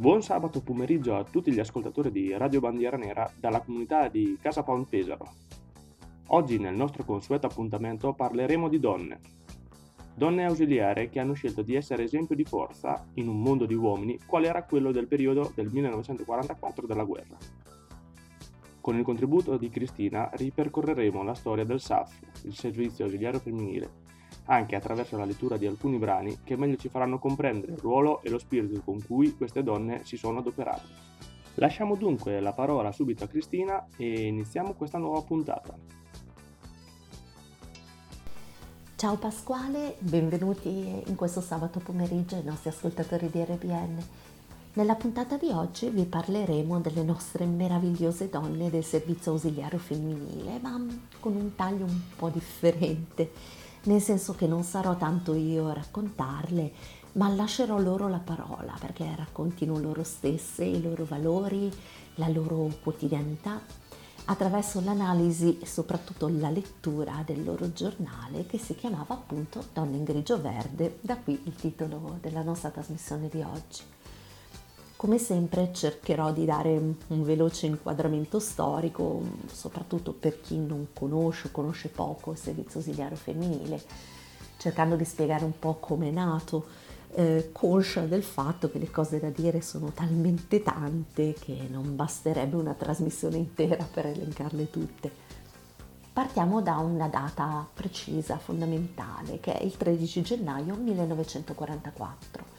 Buon sabato pomeriggio a tutti gli ascoltatori di Radio Bandiera Nera dalla comunità di Casa Pound Pesaro. Oggi nel nostro consueto appuntamento parleremo di donne. Donne ausiliare che hanno scelto di essere esempio di forza in un mondo di uomini quale era quello del periodo del 1944 della guerra. Con il contributo di Cristina ripercorreremo la storia del SAF, il servizio ausiliario femminile, anche attraverso la lettura di alcuni brani che meglio ci faranno comprendere il ruolo e lo spirito con cui queste donne si sono adoperate. Lasciamo dunque la parola subito a Cristina e iniziamo questa nuova puntata. Ciao Pasquale, benvenuti in questo sabato pomeriggio ai nostri ascoltatori di RBN. Nella puntata di oggi vi parleremo delle nostre meravigliose donne del servizio ausiliario femminile, ma con un taglio un po' differente nel senso che non sarò tanto io a raccontarle, ma lascerò loro la parola perché raccontino loro stesse i loro valori, la loro quotidianità attraverso l'analisi e soprattutto la lettura del loro giornale che si chiamava appunto Donne in grigio verde, da qui il titolo della nostra trasmissione di oggi. Come sempre cercherò di dare un veloce inquadramento storico, soprattutto per chi non conosce o conosce poco il servizio ausiliario femminile, cercando di spiegare un po' come è nato, eh, conscia del fatto che le cose da dire sono talmente tante che non basterebbe una trasmissione intera per elencarle tutte. Partiamo da una data precisa, fondamentale, che è il 13 gennaio 1944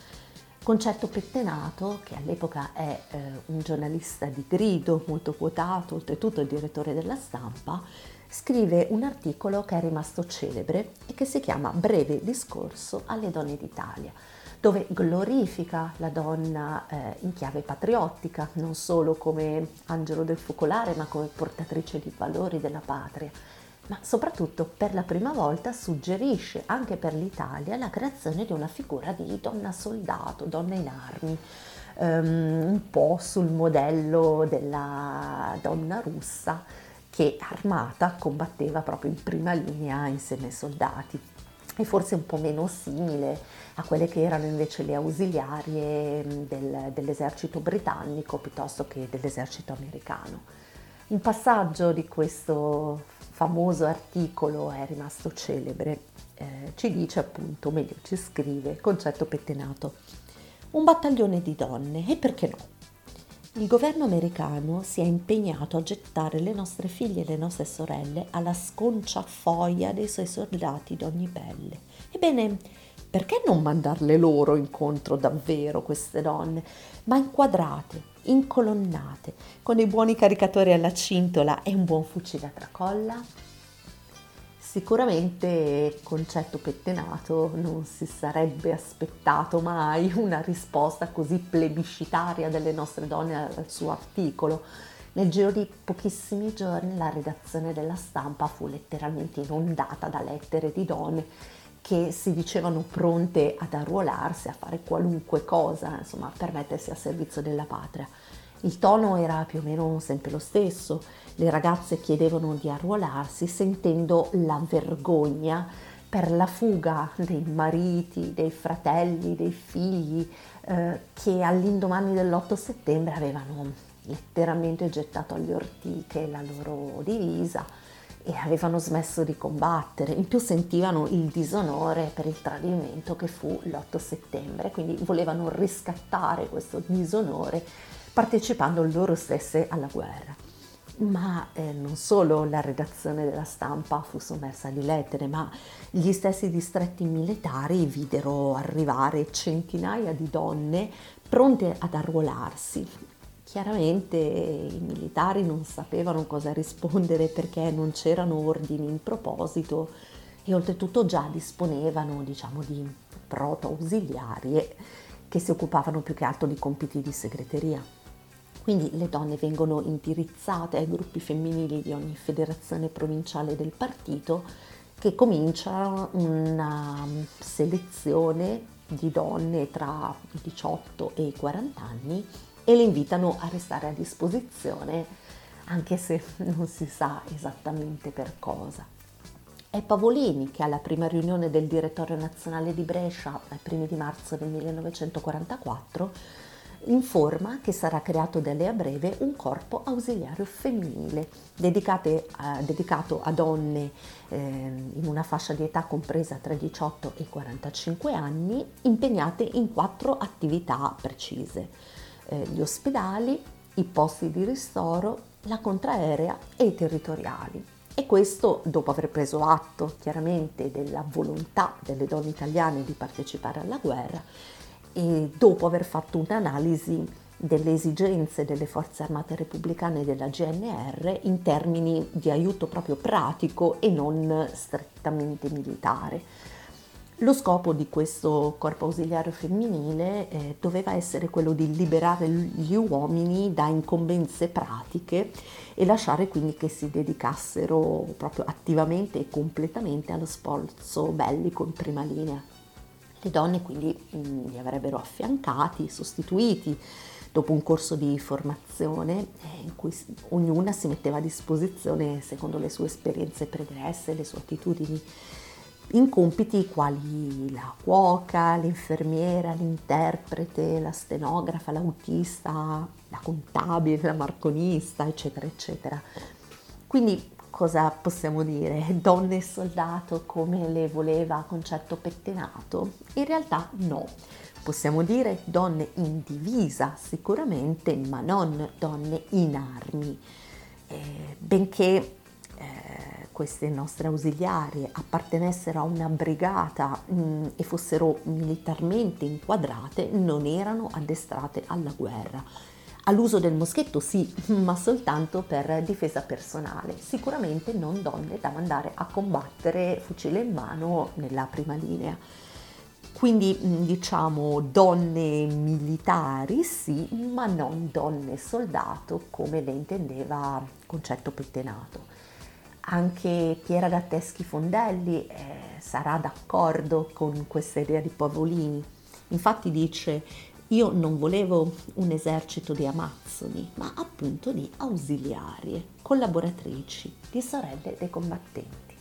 Concetto Pettenato, che all'epoca è eh, un giornalista di grido molto quotato, oltretutto il direttore della stampa, scrive un articolo che è rimasto celebre e che si chiama Breve discorso alle donne d'Italia, dove glorifica la donna eh, in chiave patriottica, non solo come angelo del focolare, ma come portatrice di valori della patria ma soprattutto per la prima volta suggerisce anche per l'Italia la creazione di una figura di donna soldato, donna in armi, um, un po' sul modello della donna russa che armata combatteva proprio in prima linea insieme ai soldati e forse un po' meno simile a quelle che erano invece le ausiliarie del, dell'esercito britannico piuttosto che dell'esercito americano. Un passaggio di questo famoso articolo è rimasto celebre, eh, ci dice appunto, meglio ci scrive, concetto pettenato, un battaglione di donne e perché no? Il governo americano si è impegnato a gettare le nostre figlie e le nostre sorelle alla sconciafoia dei suoi soldati di ogni pelle. Ebbene, perché non mandarle loro incontro davvero queste donne, ma inquadrate, incolonnate, con dei buoni caricatori alla cintola e un buon fucile a tracolla? Sicuramente concetto pettenato non si sarebbe aspettato mai una risposta così plebiscitaria delle nostre donne al suo articolo. Nel giro di pochissimi giorni la redazione della stampa fu letteralmente inondata da lettere di donne che si dicevano pronte ad arruolarsi, a fare qualunque cosa, insomma, per mettersi a servizio della patria. Il tono era più o meno sempre lo stesso, le ragazze chiedevano di arruolarsi sentendo la vergogna per la fuga dei mariti, dei fratelli, dei figli eh, che all'indomani dell'8 settembre avevano letteralmente gettato alle ortiche la loro divisa e avevano smesso di combattere, in più sentivano il disonore per il tradimento che fu l'8 settembre, quindi volevano riscattare questo disonore partecipando loro stesse alla guerra. Ma eh, non solo la redazione della stampa fu sommersa di lettere, ma gli stessi distretti militari videro arrivare centinaia di donne pronte ad arruolarsi. Chiaramente i militari non sapevano cosa rispondere perché non c'erano ordini in proposito e oltretutto già disponevano diciamo, di proto-ausiliarie che si occupavano più che altro di compiti di segreteria. Quindi le donne vengono indirizzate ai gruppi femminili di ogni federazione provinciale del partito che comincia una selezione di donne tra i 18 e i 40 anni e le invitano a restare a disposizione anche se non si sa esattamente per cosa. È Pavolini che alla prima riunione del direttorio nazionale di Brescia, ai primi di marzo del 1944, informa che sarà creato da lei a breve un corpo ausiliario femminile a, dedicato a donne eh, in una fascia di età compresa tra i 18 e i 45 anni impegnate in quattro attività precise. Eh, gli ospedali, i posti di ristoro, la contraerea e i territoriali. E questo dopo aver preso atto chiaramente della volontà delle donne italiane di partecipare alla guerra e dopo aver fatto un'analisi delle esigenze delle forze armate repubblicane della GNR in termini di aiuto proprio pratico e non strettamente militare. Lo scopo di questo corpo ausiliario femminile eh, doveva essere quello di liberare gli uomini da incombenze pratiche e lasciare quindi che si dedicassero proprio attivamente e completamente allo sforzo bellico in prima linea. Le donne quindi mh, mm, li avrebbero affiancati, sostituiti dopo un corso di formazione eh, in cui ognuna si metteva a disposizione secondo le sue esperienze pregresse, le sue attitudini in compiti quali la cuoca, l'infermiera, l'interprete, la stenografa, l'autista, la contabile, la marconista, eccetera, eccetera. Quindi cosa possiamo dire? Donne e soldato come le voleva concetto pettinato? In realtà no. Possiamo dire donne in divisa sicuramente, ma non donne in armi. Eh, benché queste nostre ausiliarie appartenessero a una brigata mh, mm, e fossero militarmente inquadrate, non erano addestrate alla guerra. All'uso del moschetto sì, ma soltanto per difesa personale, sicuramente non donne da mandare a combattere fucile in mano nella prima linea. Quindi mm, diciamo donne militari sì, ma non donne soldato come le intendeva concetto pettenato. Anche Piera Gatteschi Fondelli eh, sarà d'accordo con questa idea di Pavolini. Infatti dice io non volevo un esercito di amazzoni, ma appunto di ausiliarie, collaboratrici, di sorelle dei combattenti.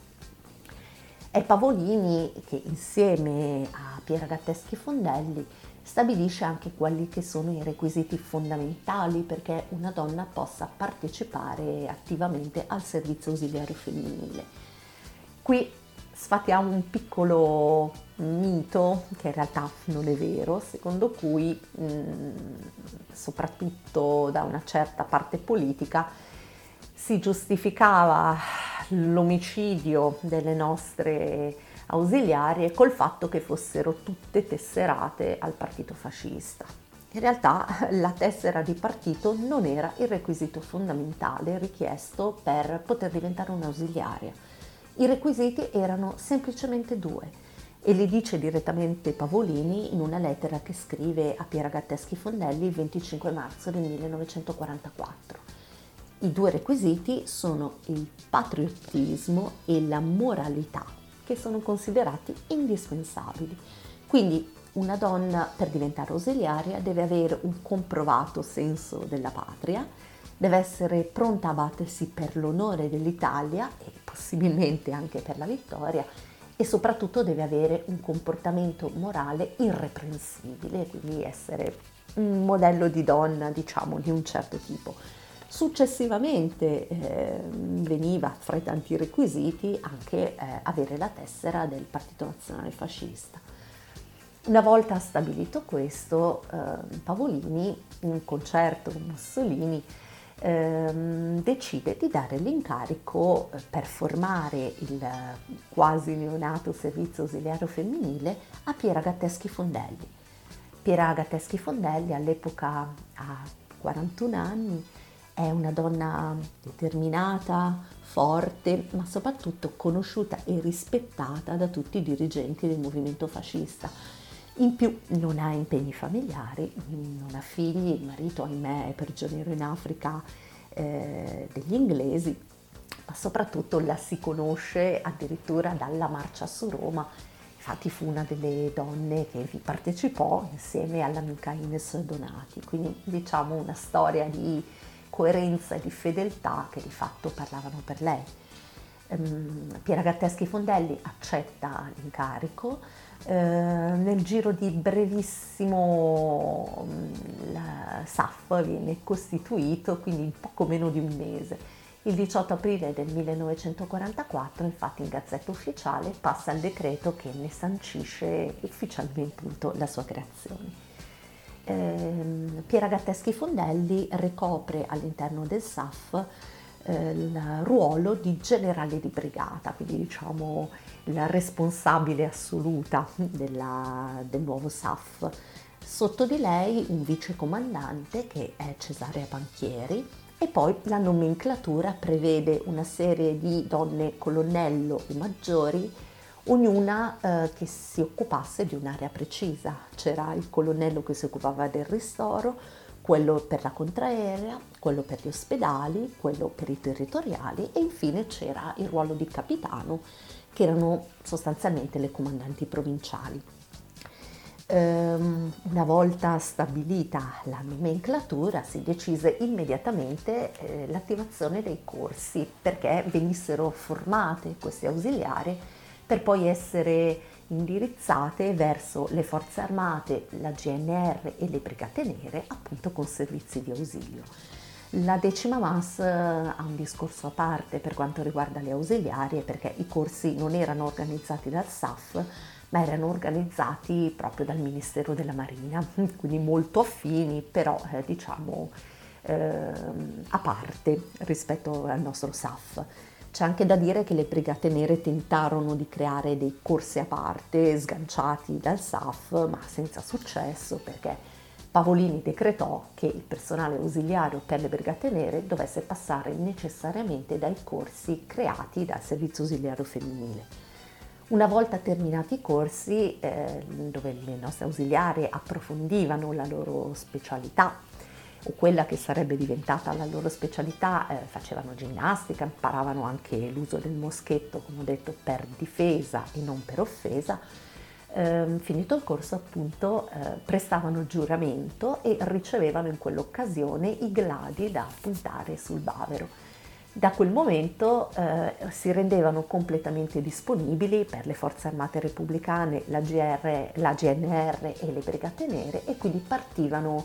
È Pavolini che insieme a Piera Gatteschi Fondelli stabilisce anche quali che sono i requisiti fondamentali perché una donna possa partecipare attivamente al servizio ausiliario femminile. Qui sfatiamo un piccolo mito che in realtà non è vero, secondo cui mm, soprattutto da una certa parte politica si giustificava l'omicidio delle nostre ausiliarie col fatto che fossero tutte tesserate al partito fascista. In realtà la tessera di partito non era il requisito fondamentale richiesto per poter diventare un'ausiliaria. I requisiti erano semplicemente due e li dice direttamente Pavolini in una lettera che scrive a Piera Gatteschi Fondelli il 25 marzo del 1944. I due requisiti sono il patriottismo e la moralità che sono considerati indispensabili. Quindi una donna per diventare ausiliaria deve avere un comprovato senso della patria, deve essere pronta a battersi per l'onore dell'Italia e possibilmente anche per la vittoria e soprattutto deve avere un comportamento morale irreprensibile, quindi essere un modello di donna, diciamo, di un certo tipo. Successivamente eh, veniva fra i tanti requisiti anche eh, avere la tessera del Partito Nazionale Fascista. Una volta stabilito questo, eh, Pavolini, in concerto con Mussolini, ehm, decide di dare l'incarico eh, per formare il quasi neonato servizio ausiliario femminile a Piera Gatteschi Fondelli. Piera Gatteschi Fondelli all'epoca ha 41 anni è una donna determinata, forte, ma soprattutto conosciuta e rispettata da tutti i dirigenti del movimento fascista. In più non ha impegni familiari, non ha figli, il marito ahimè è prigioniero in Africa eh, degli inglesi, ma soprattutto la si conosce addirittura dalla marcia su Roma. Infatti fu una delle donne che vi partecipò insieme all'amica Ines Donati, quindi diciamo una storia di coerenza e di fedeltà che di fatto parlavano per lei. Um, Piera Gatteschi Fondelli accetta l'incarico, Eh, nel giro di brevissimo la SAF viene costituito, quindi in poco meno di un mese. Il 18 aprile del 1944, infatti, in Gazzetta Ufficiale passa il decreto che ne sancisce ufficialmente la sua creazione. Eh, Piera Fondelli ricopre all'interno del SAF eh, il ruolo di generale di brigata, quindi diciamo la responsabile assoluta della, del nuovo SAF. Sotto di lei un vicecomandante che è Cesare Banchieri e poi la nomenclatura prevede una serie di donne colonnello e maggiori, ognuna eh, che si occupasse di un'area precisa. C'era il colonnello che si occupava del ristoro, quello per la contraerea, quello per gli ospedali, quello per i territoriali e infine c'era il ruolo di capitano che erano sostanzialmente le comandanti provinciali. Ehm, una volta stabilita la nomenclatura si decise immediatamente eh, l'attivazione dei corsi perché venissero formate queste ausiliari per poi essere indirizzate verso le forze armate, la GNR e le brigate nere appunto con servizi di ausilio. La decima MAS eh, ha un discorso a parte per quanto riguarda le ausiliarie perché i corsi non erano organizzati dal SAF ma erano organizzati proprio dal Ministero della Marina, quindi molto affini però eh, diciamo eh, a parte rispetto al nostro SAF. C'è anche da dire che le Brigate Nere tentarono di creare dei corsi a parte sganciati dal SAF, ma senza successo perché Pavolini decretò che il personale ausiliario per le Brigate Nere dovesse passare necessariamente dai corsi creati dal Servizio Ausiliario Femminile. Una volta terminati i corsi, eh, dove le nostre ausiliarie approfondivano la loro specialità o quella che sarebbe diventata la loro specialità, eh, facevano ginnastica, imparavano anche l'uso del moschetto, come ho detto, per difesa e non per offesa, eh, finito il corso appunto eh, prestavano giuramento e ricevevano in quell'occasione i gladi da puntare sul bavero. Da quel momento eh, si rendevano completamente disponibili per le forze armate repubblicane, la, GR, la GNR e le Brigate Nere e quindi partivano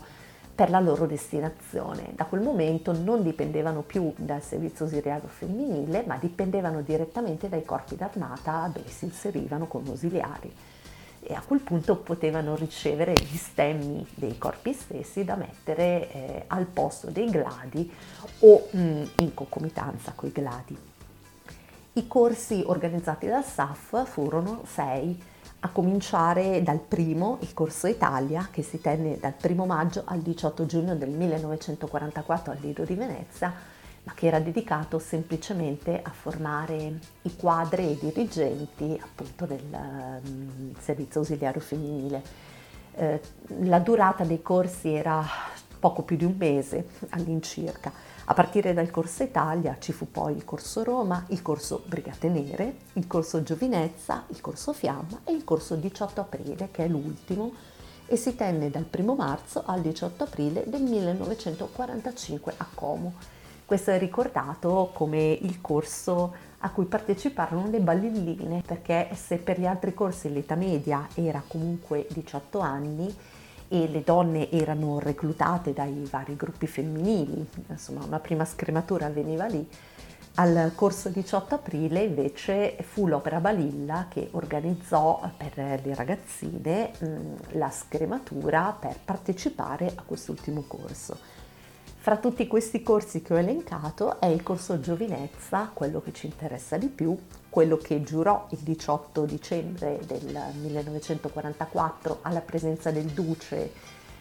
per la loro destinazione. Da quel momento non dipendevano più dal servizio ausiliario femminile, ma dipendevano direttamente dai corpi d'armata dove si inserivano come ausiliari e a quel punto potevano ricevere gli stemmi dei corpi stessi da mettere eh, al posto dei gladi o mh, mm, in concomitanza con i gladi. I corsi organizzati dal SAF furono sei, a cominciare dal primo, il corso Italia, che si tenne dal 1 maggio al 18 giugno del 1944 al Lido di Venezia, ma che era dedicato semplicemente a formare i quadri e i dirigenti appunto del um, servizio ausiliario femminile. Eh, la durata dei corsi era poco più di un mese all'incirca. A partire dal corso Italia ci fu poi il corso Roma, il corso Brigate Nere, il corso Giovinezza, il corso Fiamma e il corso 18 aprile, che è l'ultimo, e si tenne dal 1 marzo al 18 aprile del 1945 a Como. Questo è ricordato come il corso a cui parteciparono le balilline, perché se per gli altri corsi l'età media era comunque 18 anni e le donne erano reclutate dai vari gruppi femminili, insomma una prima scrematura avveniva lì, al corso 18 aprile invece fu l'Opera Balilla che organizzò per le ragazzine la scrematura per partecipare a quest'ultimo corso. Fra tutti questi corsi che ho elencato è il corso Giovinezza, quello che ci interessa di più, quello che giurò il 18 dicembre del 1944 alla presenza del Duce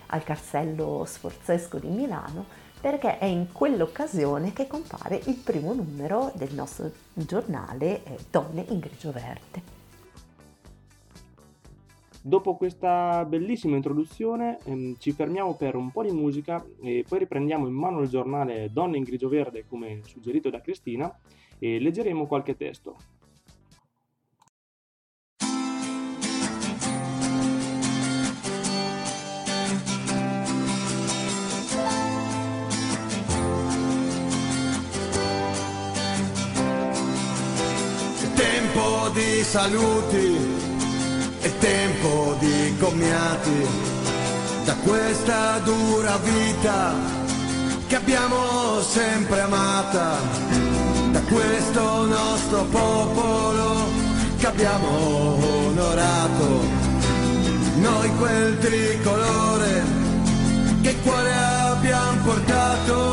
al Carsello Sforzesco di Milano, perché è in quell'occasione che compare il primo numero del nostro giornale eh, Donne in Grigio Verde. Dopo questa bellissima introduzione ehm, ci fermiamo per un po' di musica e poi riprendiamo in mano il giornale Donne in grigio verde come suggerito da Cristina e leggeremo qualche testo. Di saluti e tempo commiati da questa dura vita che abbiamo sempre amata, da questo nostro popolo che abbiamo onorato. Noi quel tricolore che cuore abbiamo portato.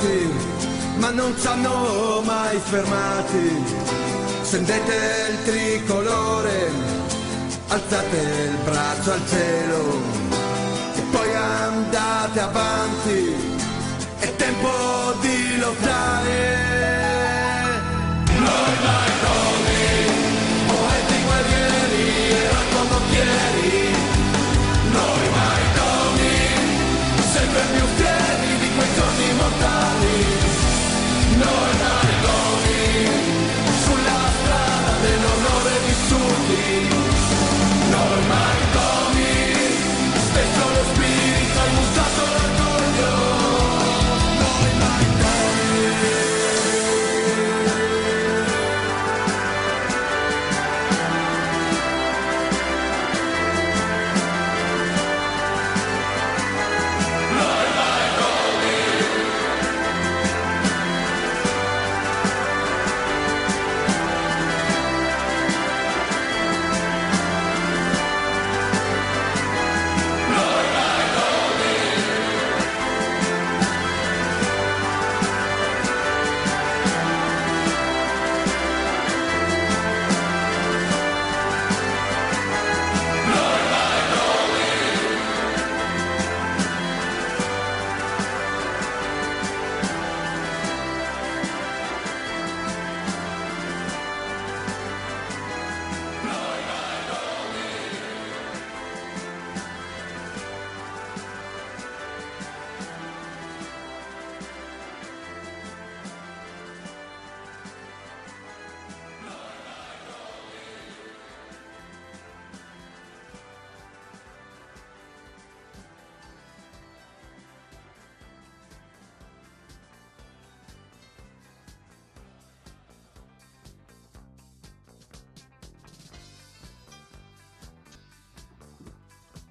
scappati, ma non ci hanno mai fermati. Sendete il tricolore, alzate il braccio al cielo e poi andate avanti. È tempo di lottare. Noi Marconi, poeti oh, guerrieri e raccontocchieri.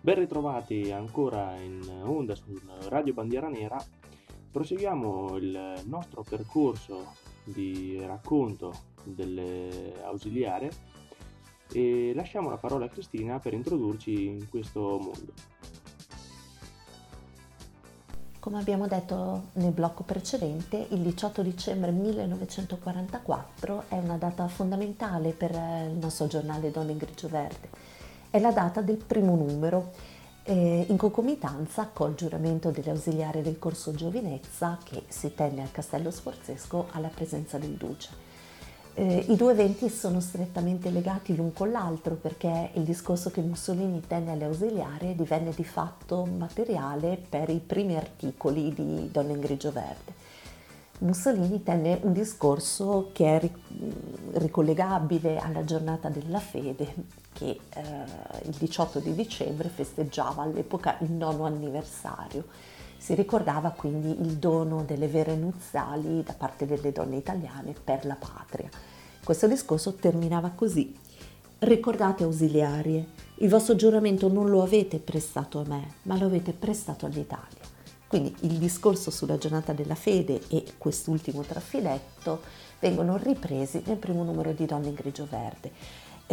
Ben ritrovati ancora in onda su Radio Bandiera Nera. Proseguiamo il nostro percorso di racconto delle ausiliare e lasciamo la parola a Cristina per introdurci in questo mondo. Come abbiamo detto nel blocco precedente, il 18 dicembre 1944 è una data fondamentale per il nostro giornale Donne in Grigio Verde è la data del primo numero, eh, in concomitanza col giuramento degli ausiliari del corso Giovinezza che si tenne al Castello Sforzesco alla presenza del Duce. Eh, I due eventi sono strettamente legati l'un con l'altro perché il discorso che Mussolini tenne alle ausiliari divenne di fatto materiale per i primi articoli di Donna in Grigio Verde. Mussolini tenne un discorso che è ricollegabile alla giornata della fede che eh, il 18 di dicembre festeggiava all'epoca il nono anniversario. Si ricordava quindi il dono delle vere nuziali da parte delle donne italiane per la patria. Questo discorso terminava così. Ricordate ausiliarie, il vostro giuramento non lo avete prestato a me, ma lo avete prestato all'Italia. Quindi il discorso sulla giornata della fede e quest'ultimo trafiletto vengono ripresi nel primo numero di Donne in Grigio Verde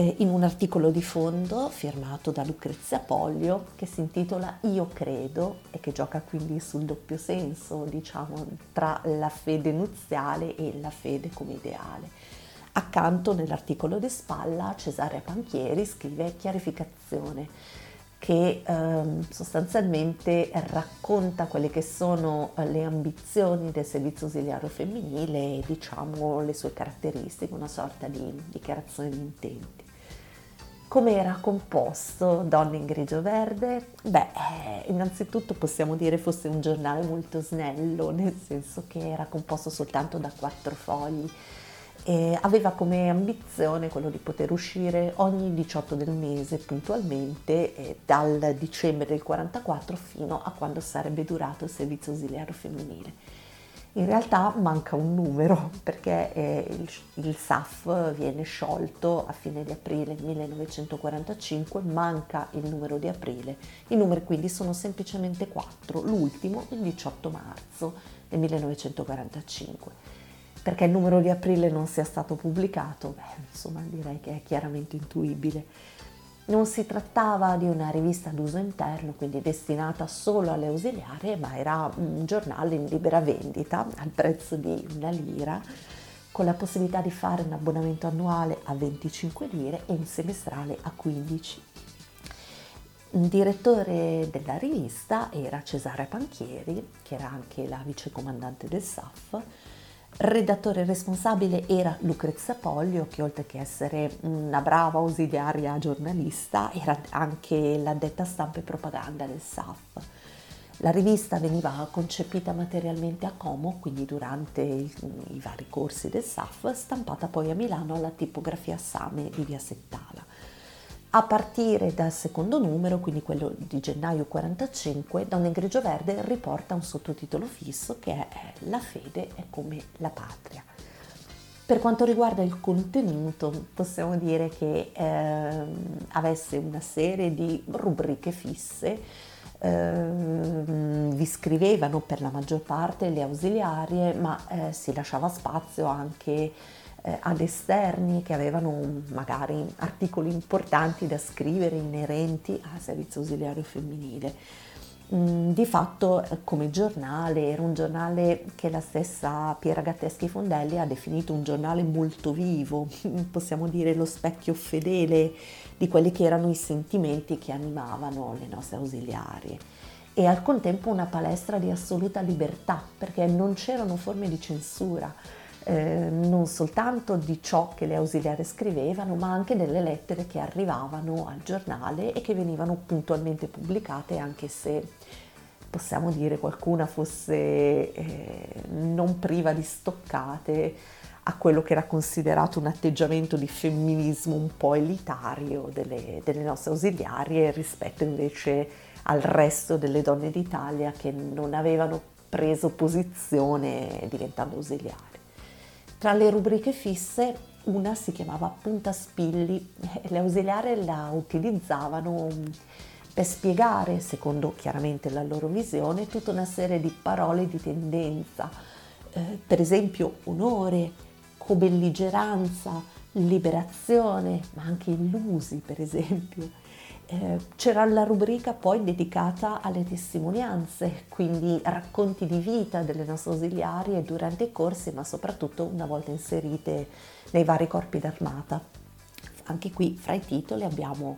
in un articolo di fondo firmato da Lucrezia Pollio che si intitola Io credo e che gioca quindi sul doppio senso, diciamo, tra la fede nuziale e la fede come ideale. Accanto nell'articolo di spalla Cesare Panchieri scrive chiarificazione che ehm, sostanzialmente racconta quelle che sono le ambizioni del servizio ausiliario femminile e diciamo le sue caratteristiche, una sorta di dichiarazione di intenti. Come era composto Donne in grigio verde? Beh, eh, innanzitutto possiamo dire fosse un giornale molto snello, nel senso che era composto soltanto da quattro fogli e aveva come ambizione quello di poter uscire ogni 18 del mese puntualmente dal dicembre del 44 fino a quando sarebbe durato il servizio ausiliario femminile. In realtà manca un numero perché eh, il, il, SAF viene sciolto a fine di aprile 1945, manca il numero di aprile, i numeri quindi sono semplicemente quattro, l'ultimo il 18 marzo del 1945. Perché il numero di aprile non sia stato pubblicato? Beh, insomma direi che è chiaramente intuibile. Non si trattava di una rivista d'uso interno, quindi destinata solo alle ausiliarie, ma era un giornale in libera vendita al prezzo di una lira, con la possibilità di fare un abbonamento annuale a 25 lire e un semestrale a 15. Il direttore della rivista era Cesare Panchieri, che era anche la vicecomandante del SAF, Redattore responsabile era Lucrezia Pollio, che oltre che essere una brava ausiliaria giornalista, era anche l'addetta stampa e propaganda del SAF. La rivista veniva concepita materialmente a Como, quindi durante i, i vari corsi del SAF, stampata poi a Milano alla tipografia Same di via Settala. A partire dal secondo numero, quindi quello di gennaio 45, Donna in grigio verde riporta un sottotitolo fisso che è La fede è come la patria. Per quanto riguarda il contenuto, possiamo dire che eh, avesse una serie di rubriche fisse, eh, vi scrivevano per la maggior parte le ausiliarie, ma eh, si lasciava spazio anche eh, ad esterni che avevano magari articoli importanti da scrivere inerenti al servizio ausiliario femminile. Mm, di fatto eh, come giornale era un giornale che la stessa Piera Gatteschi Fondelli ha definito un giornale molto vivo, possiamo dire lo specchio fedele di quelli che erano i sentimenti che animavano le nostre ausiliarie e al contempo una palestra di assoluta libertà perché non c'erano forme di censura eh, non soltanto di ciò che le ausiliarie scrivevano, ma anche delle lettere che arrivavano al giornale e che venivano puntualmente pubblicate, anche se possiamo dire qualcuna fosse eh, non priva di stoccate a quello che era considerato un atteggiamento di femminismo un po' elitario delle, delle nostre ausiliarie rispetto invece al resto delle donne d'Italia che non avevano preso posizione diventando ausiliari. Tra le rubriche fisse una si chiamava Punta Spilli, le ausiliarie la utilizzavano per spiegare, secondo chiaramente la loro visione, tutta una serie di parole di tendenza, eh, per esempio onore, cobelligeranza, liberazione, ma anche illusi, per esempio. Eh, c'era la rubrica poi dedicata alle testimonianze, quindi racconti di vita delle nostre ausiliarie durante i corsi, ma soprattutto una volta inserite nei vari corpi d'armata. Anche qui fra i titoli abbiamo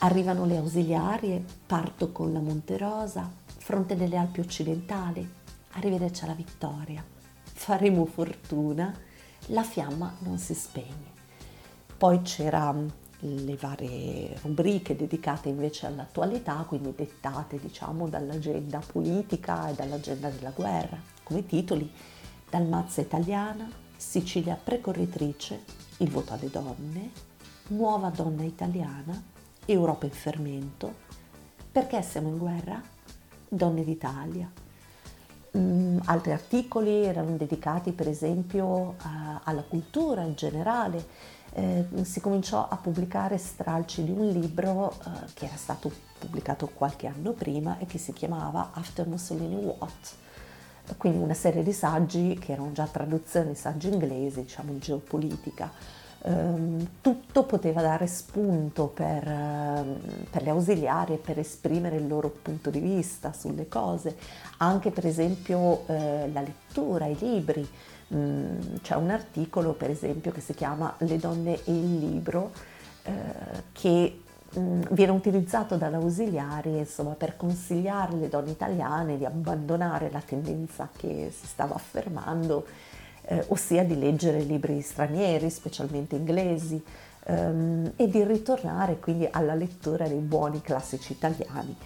Arrivano le ausiliarie, parto con la Monterosa, fronte delle Alpi occidentali, arrivederci alla vittoria, faremo fortuna, la fiamma non si spegne. Poi c'era le varie rubriche dedicate invece all'attualità, quindi dettate diciamo dall'agenda politica e dall'agenda della guerra, come titoli Dalmazia italiana, Sicilia precorritrice, Il voto alle donne, Nuova donna italiana, Europa in fermento, Perché siamo in guerra? Donne d'Italia. Mm, altri articoli erano dedicati per esempio a, alla cultura in generale, eh, si cominciò a pubblicare stralci di un libro eh, che era stato pubblicato qualche anno prima e che si chiamava After Mussolini What, quindi una serie di saggi che erano già traduzioni, saggi inglesi, diciamo in geopolitica. Um, tutto poteva dare spunto per, uh, per le ausiliari e per esprimere il loro punto di vista sulle cose, anche per esempio uh, la lettura, i libri. Mm, c'è un articolo per esempio che si chiama Le donne e il libro eh, che mm, viene utilizzato dall'ausiliari insomma, per consigliare le donne italiane di abbandonare la tendenza che si stava affermando, eh, ossia di leggere libri stranieri, specialmente inglesi, ehm, e di ritornare quindi alla lettura dei buoni classici italiani.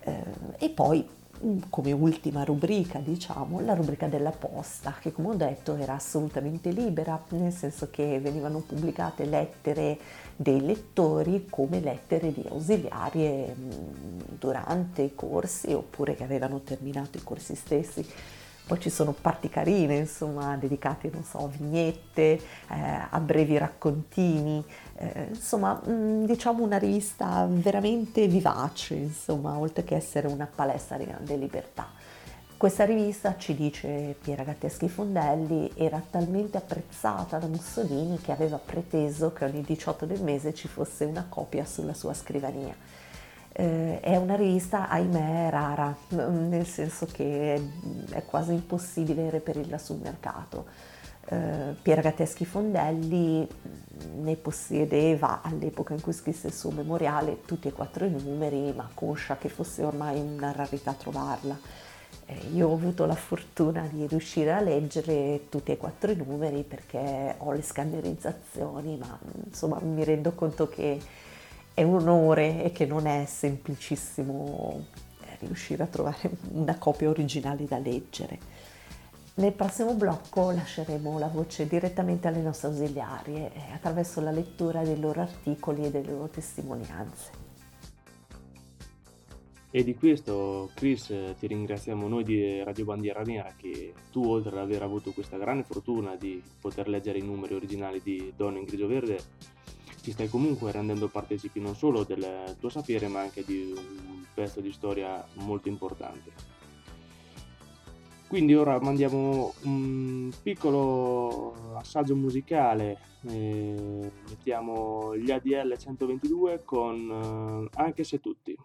Eh, e poi come ultima rubrica, diciamo, la rubrica della posta, che come ho detto era assolutamente libera, nel senso che venivano pubblicate lettere dei lettori come lettere di ausiliarie durante i corsi oppure che avevano terminato i corsi stessi. Poi ci sono parti carine, insomma, dedicate, non so, a vignette, eh, a brevi raccontini, eh, insomma, mm, diciamo una rivista veramente vivace, insomma, oltre che essere una palestra di grande libertà. Questa rivista, ci dice Piera Gatteschi Fondelli, era talmente apprezzata da Mussolini che aveva preteso che ogni 18 del mese ci fosse una copia sulla sua scrivania eh, è una rivista, ahimè, rara, nel senso che è quasi impossibile reperirla sul mercato. Eh, Pier Gatteschi Fondelli ne possedeva all'epoca in cui scrisse il suo memoriale tutti e quattro i numeri, ma conscia che fosse ormai una rarità trovarla. Eh, io ho avuto la fortuna di riuscire a leggere tutti e quattro i numeri perché ho le scannerizzazioni, ma insomma mi rendo conto che è un onore e che non è semplicissimo eh, riuscire a trovare una copia originale da leggere. Nel prossimo blocco lasceremo la voce direttamente alle nostre ausiliarie eh, attraverso la lettura dei loro articoli e delle loro testimonianze. E di questo, Chris, ti ringraziamo noi di Radio Bandiera Nera che tu, oltre ad aver avuto questa grande fortuna di poter leggere i numeri originali di Donne in Grigio Verde, ci stai comunque rendendo partecipi non solo del tuo sapere ma anche di un pezzo di storia molto importante. Quindi ora mandiamo un piccolo assaggio musicale, eh, mettiamo gli ADL 122 con eh, Anche se tutti.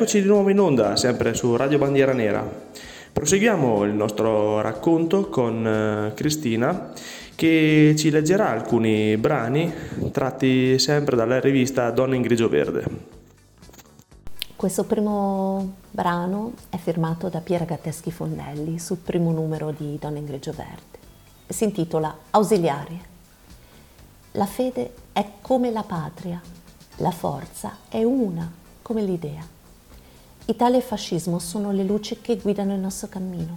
Eccoci di nuovo in onda, sempre su Radio Bandiera Nera. Proseguiamo il nostro racconto con eh, Cristina che ci leggerà alcuni brani tratti sempre dalla rivista Donne in Grigio Verde. Questo primo brano è firmato da Piera Gatteschi Fonnelli sul primo numero di Donne in Grigio Verde. Si intitola Ausiliarie. La fede è come la patria, la forza è una come l'idea. Italia e fascismo sono le luci che guidano il nostro cammino.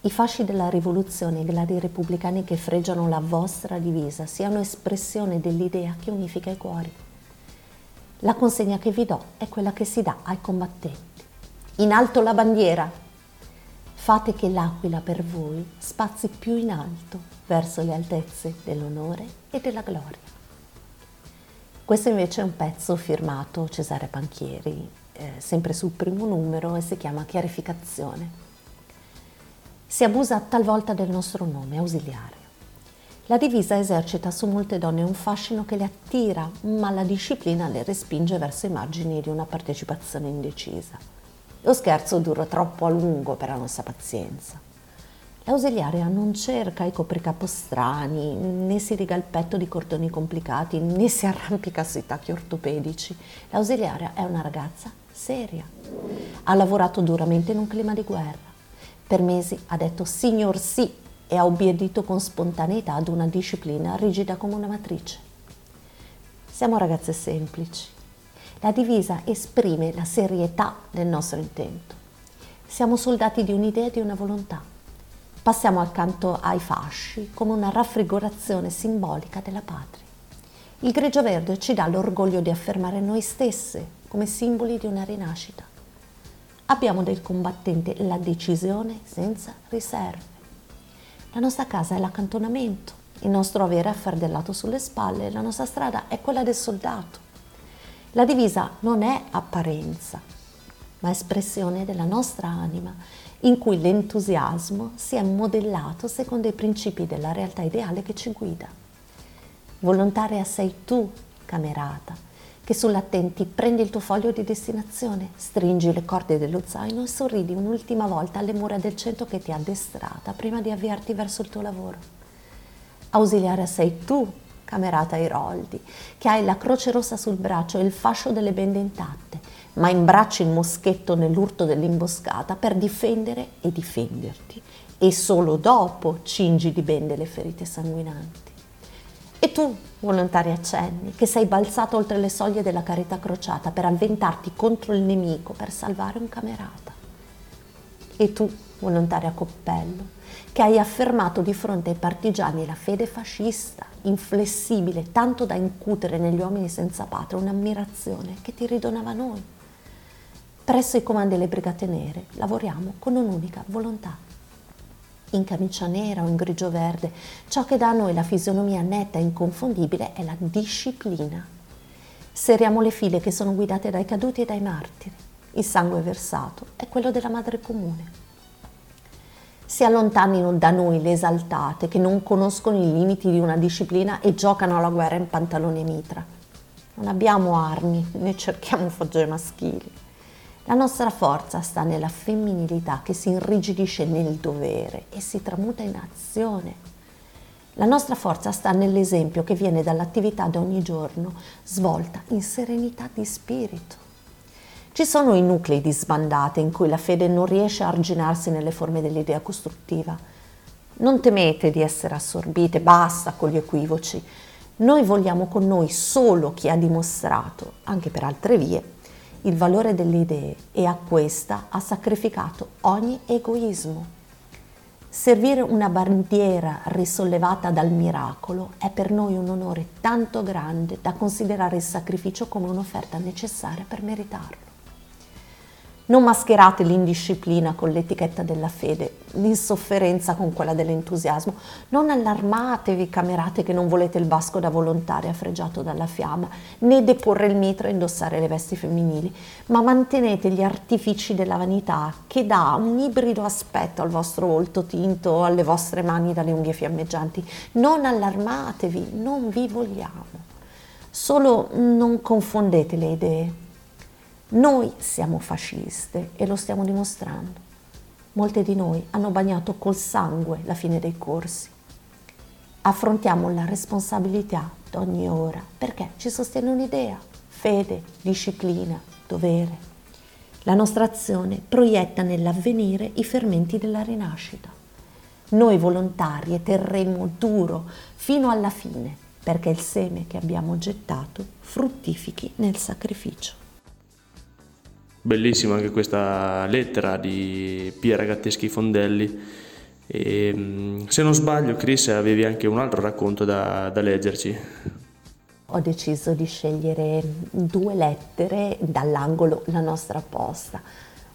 I fasci della rivoluzione e i gladi repubblicani che freggiano la vostra divisa siano espressione dell'idea che unifica i cuori. La consegna che vi do è quella che si dà ai combattenti. In alto la bandiera! Fate che l'aquila per voi spazi più in alto verso le altezze dell'onore e della gloria. Questo invece è un pezzo firmato Cesare Panchieri eh, sempre sul primo numero e si chiama chiarificazione. Si abusa talvolta del nostro nome, ausiliario. La divisa esercita su molte donne un fascino che le attira, ma la disciplina le respinge verso i margini di una partecipazione indecisa. Lo scherzo dura troppo a lungo per la nostra pazienza. L'ausiliaria non cerca i copricapo strani, né si riga il petto di cordoni complicati, né si arrampica sui tacchi ortopedici. L'ausiliaria è una ragazza seria. Ha lavorato duramente in un clima di guerra. Per mesi ha detto signor sì e ha obbedito con spontaneità ad una disciplina rigida come una matrice. Siamo ragazze semplici. La divisa esprime la serietà del nostro intento. Siamo soldati di un'idea e di una volontà. Passiamo accanto ai fasci come una raffigurazione simbolica della patria. Il grigio verde ci dà l'orgoglio di affermare noi stesse come simboli di una rinascita. Abbiamo del combattente la decisione senza riserve. La nostra casa è l'accantonamento, il nostro avere affardellato sulle spalle, la nostra strada è quella del soldato. La divisa non è apparenza, ma espressione della nostra anima, in cui l'entusiasmo si è modellato secondo i principi della realtà ideale che ci guida. Volontaria sei tu, camerata, che sull'attenti prendi il tuo foglio di destinazione, stringi le corde dello zaino e sorridi un'ultima volta alle mura del centro che ti ha addestrata prima di avviarti verso il tuo lavoro. Ausiliare sei tu, camerata Iroldi, che hai la croce rossa sul braccio e il fascio delle bende intatte, ma imbracci il moschetto nell'urto dell'imboscata per difendere e difenderti, e solo dopo cingi di bende le ferite sanguinanti. E tu, volontario accenni, che sei balzato oltre le soglie della carità crociata per avventarti contro il nemico per salvare un camerata. E tu, volontario a coppello, che hai affermato di fronte ai partigiani la fede fascista, inflessibile, tanto da incutere negli uomini senza patria un'ammirazione che ti ridonava noi. Presso i comandi delle Brigate Nere lavoriamo con un'unica volontà, in camicia nera o in grigio verde, ciò che dà a noi la fisionomia netta e inconfondibile è la disciplina. Serriamo le file che sono guidate dai caduti e dai martiri. Il sangue versato è quello della madre comune. Si allontanino da noi le esaltate che non conoscono i limiti di una disciplina e giocano alla guerra in pantaloni mitra. Non abbiamo armi né cerchiamo fogge maschili. La nostra forza sta nella femminilità che si irrigidisce nel dovere e si tramuta in azione. La nostra forza sta nell'esempio che viene dall'attività di ogni giorno svolta in serenità di spirito. Ci sono i nuclei di sbandate in cui la fede non riesce a arginarsi nelle forme dell'idea costruttiva. Non temete di essere assorbite, basta con gli equivoci. Noi vogliamo con noi solo chi ha dimostrato, anche per altre vie, il valore delle idee e a questa ha sacrificato ogni egoismo. Servire una bandiera risollevata dal miracolo è per noi un onore tanto grande da considerare il sacrificio come un'offerta necessaria per meritarlo. Non mascherate l'indisciplina con l'etichetta della fede, l'insofferenza con quella dell'entusiasmo. Non allarmatevi, camerate, che non volete il basco da volontaria fregiato dalla fiamma, né deporre il mitra e indossare le vesti femminili, ma mantenete gli artifici della vanità che dà un ibrido aspetto al vostro volto tinto o alle vostre mani dalle unghie fiammeggianti. Non allarmatevi, non vi vogliamo. Solo non confondete le idee Noi siamo fasciste e lo stiamo dimostrando. Molte di noi hanno bagnato col sangue la fine dei corsi. Affrontiamo la responsabilità di ogni ora perché ci sostiene un'idea, fede, disciplina, dovere. La nostra azione proietta nell'avvenire i fermenti della rinascita. Noi volontarie terremo duro fino alla fine perché il seme che abbiamo gettato fruttifichi nel sacrificio. Bellissima anche questa lettera di Piera Gatteschi Fondelli. E, mm, se non sbaglio, Chris, avevi anche un altro racconto da, da leggerci ho deciso di scegliere due lettere dall'angolo La nostra posta.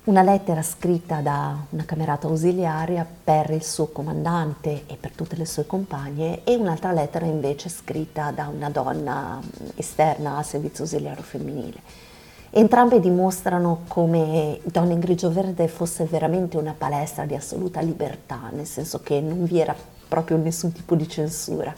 Una lettera scritta da una camerata ausiliaria per il suo comandante e per tutte le sue compagne e un'altra lettera invece scritta da una donna esterna al servizio ausiliario femminile. Entrambe dimostrano come Donna in grigio verde fosse veramente una palestra di assoluta libertà, nel senso che non vi era proprio nessun tipo di censura.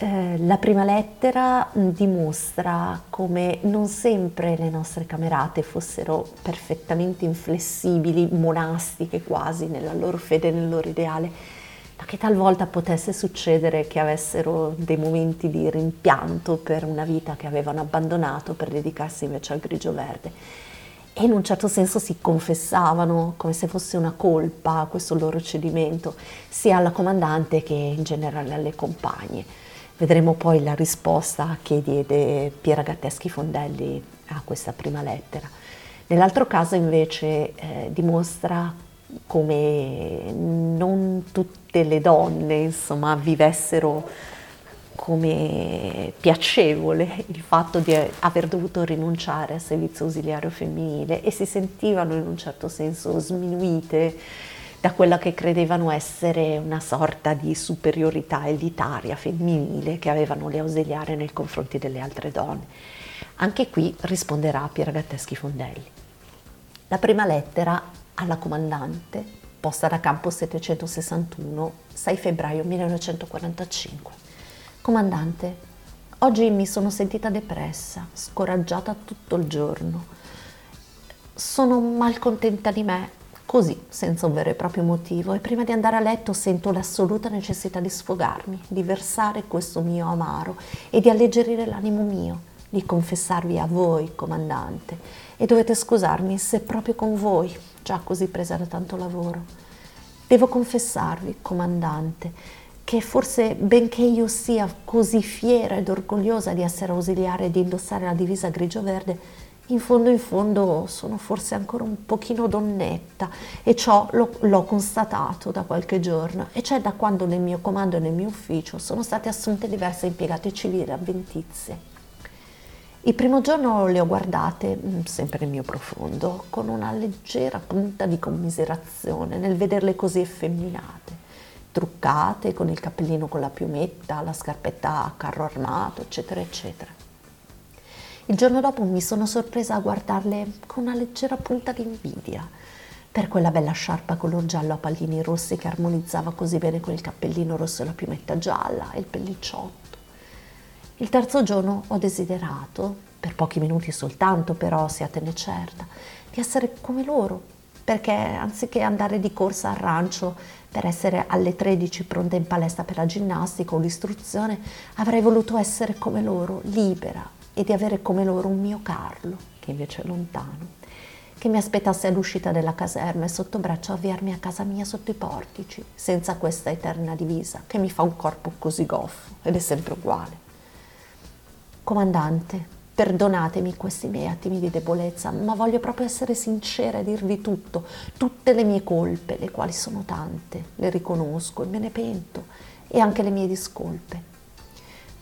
Eh, la prima lettera mm, dimostra come non sempre le nostre camerate fossero perfettamente inflessibili, monastiche quasi nella loro fede, nel loro ideale, ma che talvolta potesse succedere che avessero dei momenti di rimpianto per una vita che avevano abbandonato per dedicarsi invece al grigio verde. E in un certo senso si confessavano come se fosse una colpa questo loro cedimento, sia alla comandante che in generale alle compagne. Vedremo poi la risposta che diede Piera Gatteschi Fondelli a questa prima lettera. Nell'altro caso invece eh, dimostra come non tutte le donne insomma, vivessero come piacevole il fatto di aver dovuto rinunciare al servizio ausiliario femminile e si sentivano in un certo senso sminuite da quella che credevano essere una sorta di superiorità elitaria femminile che avevano le ausiliare nei confronti delle altre donne. Anche qui risponderà Pier Gatteschi Fondelli. La prima lettera alla comandante, posta da campo 761, 6 febbraio 1945. Comandante, oggi mi sono sentita depressa, scoraggiata tutto il giorno. Sono malcontenta di me così, senza un vero e proprio motivo, e prima di andare a letto sento l'assoluta necessità di sfogarmi, di versare questo mio amaro e di alleggerire l'animo mio, di confessarvi a voi, comandante, e dovete scusarmi se proprio con voi, già così presa da tanto lavoro. Devo confessarvi, comandante, che forse benché io sia così fiera ed orgogliosa di essere ausiliare e di indossare la divisa grigio-verde, in fondo in fondo sono forse ancora un pochino donnetta e ciò l'ho, l'ho, constatato da qualche giorno e cioè da quando nel mio comando e nel mio ufficio sono state assunte diverse impiegate civili avventizie. Il primo giorno le ho guardate, mm, sempre nel mio profondo, con una leggera punta di commiserazione nel vederle così effeminate, truccate, con il cappellino con la piumetta, la scarpetta a carro armato, eccetera, eccetera. Il giorno dopo mi sono sorpresa a guardarle con una leggera punta di invidia per quella bella sciarpa color giallo a pallini rossi che armonizzava così bene con il cappellino rosso e la piumetta gialla e il pellicciotto. Il terzo giorno ho desiderato, per pochi minuti soltanto però, siatene certa, di essere come loro, perché anziché andare di corsa al rancio per essere alle 13 pronta in palestra per la ginnastica o l'istruzione, avrei voluto essere come loro, libera, e di avere come loro un mio Carlo, che invece è lontano, che mi aspettasse all'uscita della caserma e sotto braccio avviarmi a casa mia sotto i portici, senza questa eterna divisa che mi fa un corpo così goffo ed è sempre uguale. Comandante, perdonatemi questi miei attimi di debolezza, ma voglio proprio essere sincera e dirvi tutto, tutte le mie colpe, le quali sono tante, le riconosco e me ne pento, e anche le mie discolpe.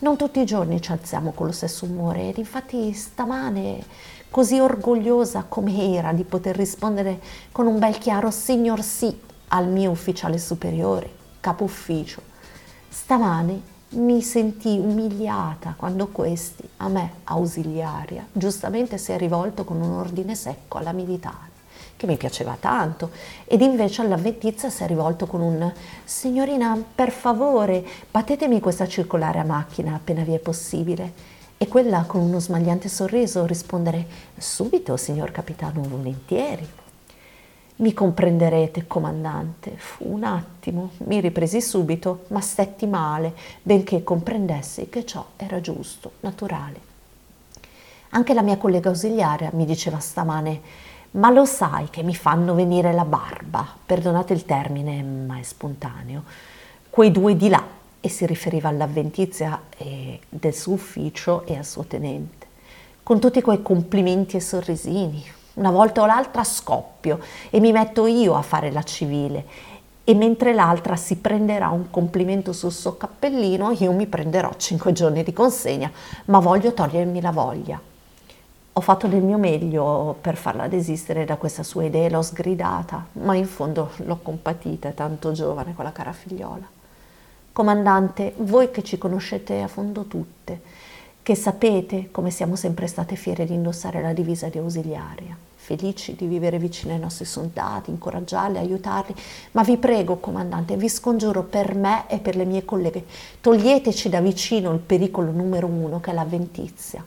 Non tutti i giorni ci alziamo con lo stesso umore ed infatti stamane, così orgogliosa come era di poter rispondere con un bel chiaro signor sì al mio ufficiale superiore, capo ufficio, stamane mi sentii umiliata quando questi, a me ausiliaria, giustamente si è rivolto con un ordine secco alla militare che mi piaceva tanto, ed invece all'avventizia si è rivolto con un signorina, per favore, battetemi questa circolare a macchina appena vi è possibile. e quella con uno smagliante sorriso rispondere subito, signor capitano, volentieri. Mi comprenderete, comandante. Fu un attimo, mi ripresi subito, ma stetti male, benché comprendessi che ciò era giusto, naturale. Anche la mia collega ausiliaria mi diceva stamane, ma lo sai che mi fanno venire la barba, perdonate il termine, ma è spontaneo, quei due di là, e si riferiva all'avventizia del suo ufficio e al suo tenente, con tutti quei complimenti e sorrisini, una volta o l'altra scoppio e mi metto io a fare la civile e mentre l'altra si prenderà un complimento sul suo cappellino, io mi prenderò cinque giorni di consegna, ma voglio togliermi la voglia. Ho fatto del mio meglio per farla desistere da questa sua idea, l'ho sgridata, ma in fondo l'ho compatita, tanto giovane quella cara figliola. Comandante, voi che ci conoscete a fondo tutte, che sapete come siamo sempre state fiere di indossare la divisa di ausiliaria, felici di vivere vicino ai nostri soldati, incoraggiarli, aiutarli, ma vi prego, comandante, vi scongiuro per me e per le mie colleghe, toglieteci da vicino il pericolo numero uno che è l'avventizia.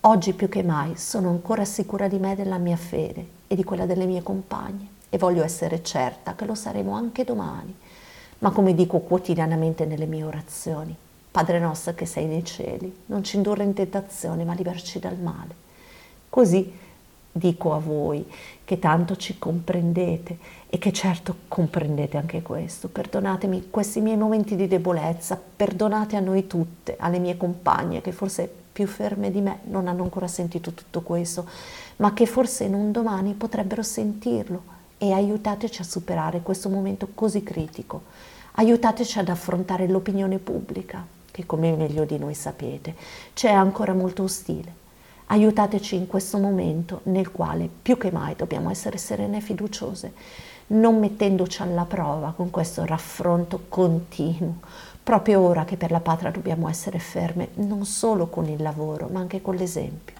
Oggi più che mai sono ancora sicura di me e della mia fede e di quella delle mie compagne. E voglio essere certa che lo saremo anche domani, ma come dico quotidianamente nelle mie orazioni, Padre nostro che sei nei cieli, non ci indurre in tentazione, ma liberci dal male. Così dico a voi che tanto ci comprendete e che certo comprendete anche questo. Perdonatemi questi miei momenti di debolezza, perdonate a noi tutte, alle mie compagne che forse più ferme di me non hanno ancora sentito tutto questo, ma che forse in un domani potrebbero sentirlo e aiutateci a superare questo momento così critico. Aiutateci ad affrontare l'opinione pubblica, che come meglio di noi sapete c'è ancora molto ostile. Aiutateci in questo momento nel quale più che mai dobbiamo essere serene e fiduciose, non mettendoci alla prova con questo raffronto continuo, proprio ora che per la patria dobbiamo essere ferme non solo con il lavoro, ma anche con l'esempio.